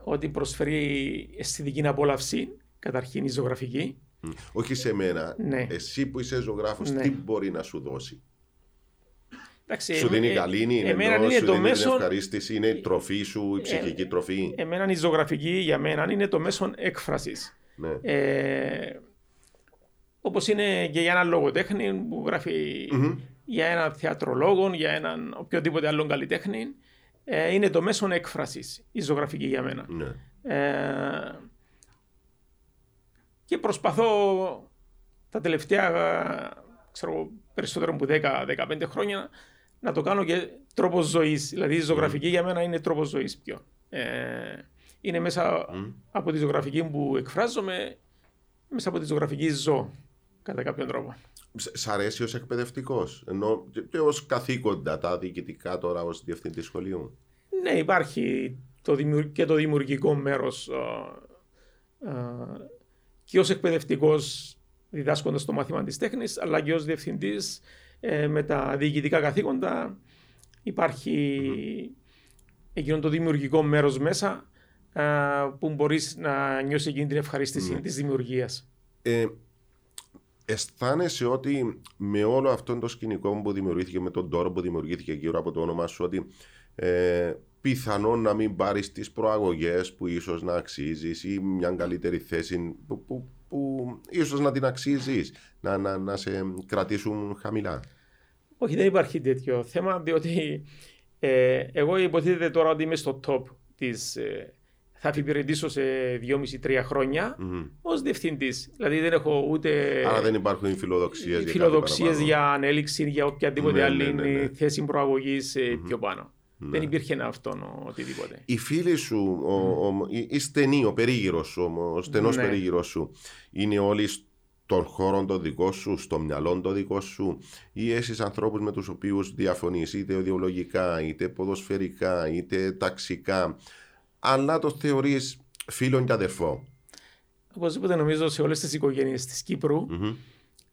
ότι προσφέρει αισθητική απόλαυση, καταρχήν η ζωγραφική. Όχι σε μένα. Ναι. Εσύ που είσαι ζωγράφος, ναι. τι μπορεί να σου δώσει; Εντάξει, σου δίνει καλή, είναι, εμένα είναι σου το δίνει μέσο... την ευχαρίστηση, είναι η τροφή σου, η ψυχική ε, τροφή. Εμένα η ζωγραφική για μένα είναι το μέσο έκφρασης. Ναι. Ε, Όπως είναι και για έναν λογοτέχνη που γράφει mm-hmm. για έναν θεατρολόγο, για έναν οποιοδήποτε άλλον καλλιτέχνη ε, είναι το μέσο έκφρασης η ζωγραφική για μένα. Ναι. Ε, και προσπαθώ τα τελευταία ξέρω, περισσότερο από 10-15 χρόνια να το κάνω και τρόπος ζωής. Δηλαδή η ζωγραφική για μένα είναι τρόπος ζωής πιο. Ε, είναι μέσα από τη ζωγραφική που εκφράζομαι, μέσα από τη ζωγραφική ζω κατά κάποιον τρόπο. Σ' αρέσει ως εκπαιδευτικός, ενώ και ως καθήκοντα τα διοικητικά τώρα ως διευθυντή σχολείου; Ναι, υπάρχει το και το δημιουργικό μέρος και ως εκπαιδευτικός διδάσκοντας το μάθημα της τέχνης, αλλά και ως διευθυντής ε, με τα διοικητικά καθήκοντα. Υπάρχει εκείνο το δημιουργικό μέρος μέσα που μπορείς να νιώσεις εκείνη την ευχαρίστηση mm. της δημιουργίας. Ε, αισθάνεσαι ότι με όλο αυτό το σκηνικό που δημιουργήθηκε, με τον τόρο που δημιουργήθηκε γύρω από το όνομά σου, ότι ε, πιθανόν να μην πάρεις τις προαγωγές που ίσως να αξίζεις ή μια καλύτερη θέση που, που, που ίσως να την αξίζεις, να, να, να σε κρατήσουν χαμηλά; Όχι, δεν υπάρχει τέτοιο θέμα, διότι ε, εγώ υποτίθεται τώρα ότι είμαι στο top της ε, θα υπηρετήσω σε 2,5-3 χρόνια mm-hmm. ως διευθυντής. Δηλαδή δεν έχω ούτε. Άρα δεν υπάρχουν φιλοδοξίες για, φιλοδοξίες για ανέλυξη για οποιαδήποτε ναι, άλλη ναι, ναι, ναι. θέση προαγωγής mm-hmm. πιο πάνω. Ναι. Δεν υπήρχε αυτό οτιδήποτε. Οι φίλοι σου, ο, ο, η στενή, ο περίγυρος σου, ο στενός ναι. περίγυρος σου, είναι όλοι στον χώρο το δικό σου, στο μυαλό το δικό σου, ή εσείς ανθρώπους με τους οποίους διαφωνείς, είτε ιδεολογικά, είτε ποδοσφαιρικά, είτε ταξικά αλλά το θεωρείς φίλο και αδερφό. Οπωσδήποτε νομίζω σε όλες τις οικογένειες της κυπρου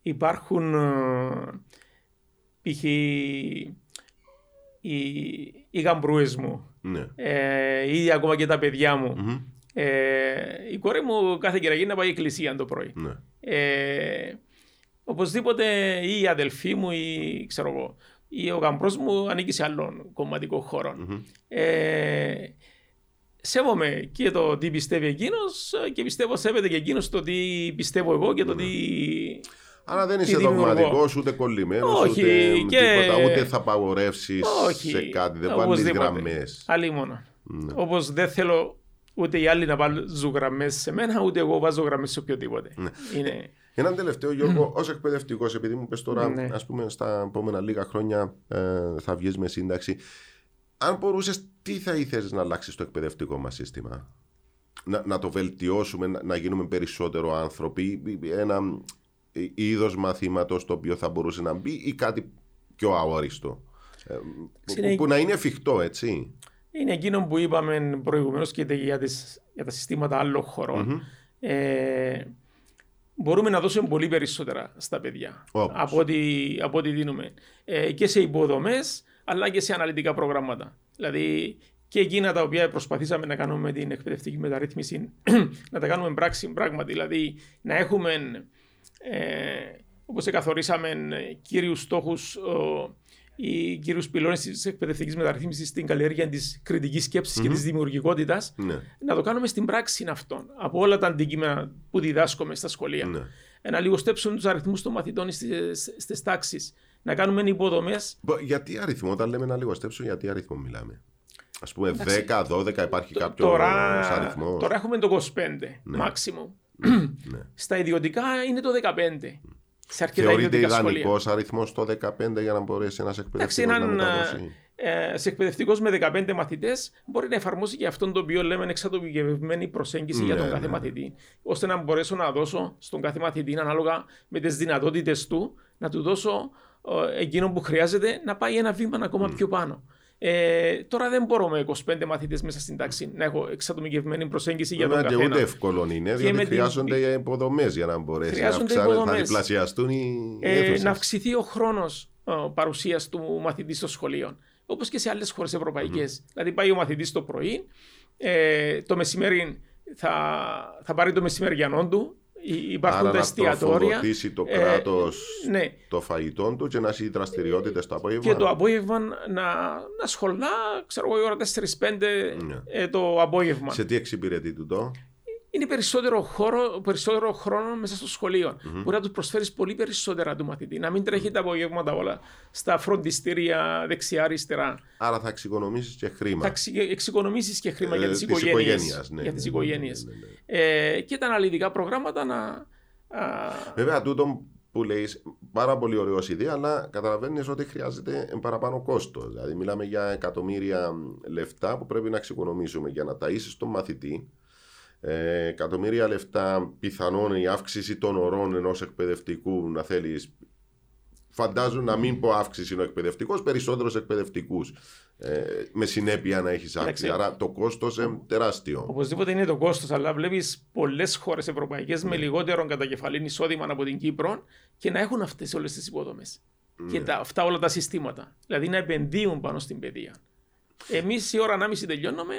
υπάρχουν ε, π.χ. οι, οι γαμπρούες μου, ναι. ε, ήδη ακόμα και τα παιδιά μου. Ε, η κόρη μου κάθε κυραγή να πάει εκκλησία το πρωί. Ναι. Ε, οπωσδήποτε ή η αδελφή μου ή ξέρω εγώ, ή ο γαμπρός μου ανήκει σε άλλον κομματικό χώρο. Ε, σέβομαι και το τι πιστεύει εκείνος και πιστεύω σέβεται και εκείνος το τι πιστεύω εγώ και το τι. Άρα δεν είσαι δογματικός ούτε κολλημένος ούτε, και... τίποτα, ούτε θα απαγορεύσει σε κάτι. Δεν βάλει γραμμές. Άλλη μόνο. Ναι. Όπως δεν θέλω ούτε οι άλλοι να βάλουν γραμμές σε μένα, ούτε εγώ βάζω γραμμές σε οποιοδήποτε. Ναι. Είναι... Έναν τελευταίο, Γιώργο, [clears throat] ως εκπαιδευτικός, επειδή μου πες τώρα, ναι. ας πούμε, στα επόμενα λίγα χρόνια ε, θα βγεις με σύνταξη αν μπορούσες, τι θα ήθελες να αλλάξεις στο εκπαιδευτικό μας σύστημα, να, να το βελτιώσουμε, να, να γίνουμε περισσότερο άνθρωποι, ένα είδος μαθήματος το οποίο θα μπορούσε να μπει ή κάτι πιο αόριστο; Ε, που, που, να είναι εφικτό, έτσι. Είναι εκείνο που είπαμε προηγουμένως και για, για τα συστήματα άλλων Ε, μπορούμε να δώσουμε πολύ περισσότερα στα παιδιά από ό,τι, από ό,τι δίνουμε. Ε, και σε υποδομές αλλά και σε αναλυτικά προγράμματα. Δηλαδή και εκείνα τα οποία προσπαθήσαμε να κάνουμε με την εκπαιδευτική μεταρρύθμιση, [clears throat] να τα κάνουμε πράξη πράγματι. Δηλαδή να έχουμε, ε, όπως καθορίσαμε, κύριους στόχους οι κύριους πυλώνες της εκπαιδευτικής μεταρρύθμισης στην καλλιέργεια της κριτικής σκέψης mm-hmm. και της δημιουργικότητας, ναι. να το κάνουμε στην πράξη αυτόν. Από όλα τα αντικείμενα που διδάσκουμε στα σχολεία. Ναι. να λιγοστέψουν τους αριθμούς των μαθητών στις τάξεις, να κάνουμε υποδομές. Γιατί αριθμό, όταν λέμε να λιγοστέψουν, γιατί αριθμό μιλάμε; Α πούμε 10-12 υπάρχει κάποιο αριθμό; Τώρα έχουμε το 25 ναι. maximum. [clears throat] ναι. Στα ιδιωτικά είναι το 15. Σε αρκετά Θεωρείται ιδανικός αριθμός το 15 για να μπορέσει ένας εκπαιδευτικός να μεταδώσει; Ε, σε εκπαιδευτικό με 15 μαθητές μπορεί να εφαρμόσει και αυτόν το οποίο λέμε εξατομικευμένη προσέγγιση ναι, για τον ναι, κάθε ναι. μαθητή. ώστε να μπορέσω να δώσω στον κάθε μαθητή ανάλογα με τις δυνατότητες του να του δώσω ε, εκείνο που χρειάζεται να πάει ένα βήμα ακόμα mm. πιο πάνω. Ε, τώρα δεν μπορώ με 25 μαθητές μέσα στην τάξη να έχω εξατομικευμένη προσέγγιση για τον καθένα. Και ούτε εύκολο είναι, διότι χρειάζονται την... υποδομές για να μπορέσει να ξα... θα διπλασιαστούν οι ε, Να αυξηθεί ο χρόνος παρουσίας του μαθητή στο σχολείο. Όπως και σε άλλες χώρες ευρωπαϊκές. Mm. Δηλαδή, πάει ο μαθητής το πρωί, ε, το μεσημέρι θα, θα πάρει το μεσημεριανό του, υπάρχουν Άρα τα εστιατόρια. Να το ε, κράτος ναι. το φαγητό του και να έχει δραστηριότητες το απόγευμα. Και το απόγευμα να, να σχολά, ξέρω εγώ, η ώρα 4-5 ναι. ε, το απόγευμα. Σε τι εξυπηρετεί το είναι περισσότερο, χώρο, περισσότερο χρόνο μέσα στο σχολείο. Mm-hmm. Μπορεί να τους προσφέρεις πολύ περισσότερα του μαθητή. Να μην τρέχει τα απογεύματα όλα στα φροντιστήρια δεξιά-αριστερά. Άρα θα εξοικονομήσεις και χρήμα. Θα εξοικονομήσεις και χρήμα ε, για τι οικογένειες. Ναι, για τις ναι, οικογένειες. Ναι, ναι, ναι, ε, και τα αναλυτικά προγράμματα να. Βέβαια, τούτο που λέεις πάρα πολύ ωραίο ιδέα, αλλά καταλαβαίνεις ότι χρειάζεται παραπάνω κόστος. Δηλαδή, μιλάμε για εκατομμύρια λεφτά που πρέπει να εξοικονομήσουμε για να ταΐσεις τον μαθητή ε, εκατομμύρια λεφτά πιθανόν η αύξηση των ορών ενός εκπαιδευτικού να θέλεις. Φαντάζομαι να μην πω αύξηση είναι ο εκπαιδευτικός, περισσότερου εκπαιδευτικούς. Ε, με συνέπεια να έχεις αύξηση. Άρα το κόστος είναι τεράστιο. Οπωσδήποτε είναι το κόστος, αλλά βλέπεις πολλές χώρες ευρωπαϊκές με ναι. λιγότερο κατακεφαλήν εισόδημα από την Κύπρο και να έχουν αυτές όλες τις υποδομές. Ναι. Και τα, αυτά όλα τα συστήματα. Δηλαδή να επενδύουν πάνω στην παιδεία. Εμείς η ώρα ανάμιση τελειώνουμε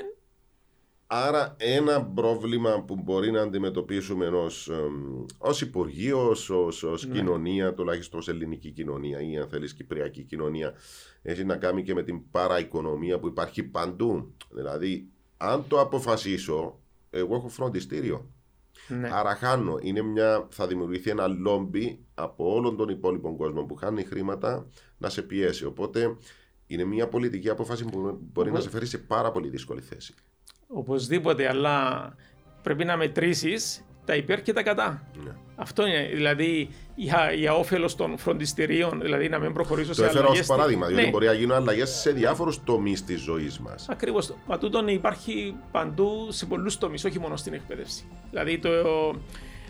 Άρα ένα πρόβλημα που μπορεί να αντιμετωπίσουμε ως, ως Υπουργείο, ως, ως, ναι. κοινωνία, τουλάχιστον ως ελληνική κοινωνία ή αν θέλεις κυπριακή κοινωνία, έχει να κάνει και με την παραοικονομία που υπάρχει παντού. Δηλαδή, αν το αποφασίσω, εγώ έχω φροντιστήριο. Ναι. Άρα χάνω. Είναι μια, θα δημιουργηθεί ένα λόμπι από όλον τον υπόλοιπο κόσμο που χάνει χρήματα να σε πιέσει. Οπότε είναι μια πολιτική απόφαση που μπορεί να σε φέρει σε πάρα πολύ δύσκολη θέση. Οπωσδήποτε, αλλά πρέπει να μετρήσεις τα υπέρ και τα κατά. Ναι. Αυτό είναι. Δηλαδή, για, για όφελος των φροντιστηρίων, δηλαδή να μην προχωρήσω σε αλλαγές. Το έφερα ως παράδειγμα, διότι ναι. μπορεί να γίνουν αλλαγές σε διάφορους τομείς της ζωής μας. Ακριβώς. Μα τούτον υπάρχει παντού σε πολλούς τομείς, όχι μόνο στην εκπαίδευση. Δηλαδή, το,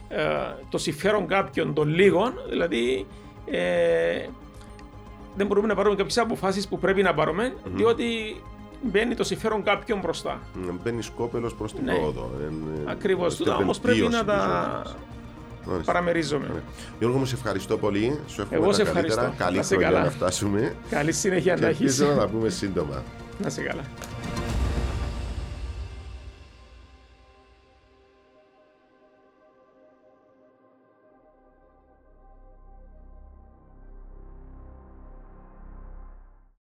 ε, το συμφέρον κάποιων των λίγων, δηλαδή. Ε, δεν μπορούμε να πάρουμε κάποιες αποφάσεις που πρέπει να πάρουμε, mm-hmm. διότι μπαίνει το συμφέρον κάποιον μπροστά. Μπαίνει σκόπελος προς την ναι. πρόοδο. Ακριβώς. Τούτα όμως πρέπει να τα παραμερίζομαι. Ναι. Γιώργο, μου σε ευχαριστώ πολύ. Σου εύχομαι Εγώ σε ευχαριστώ. Καλή χρονιά να φτάσουμε. Καλή συνέχεια να έχεις. Ελπίζω να τα πούμε σύντομα. Να σε καλά.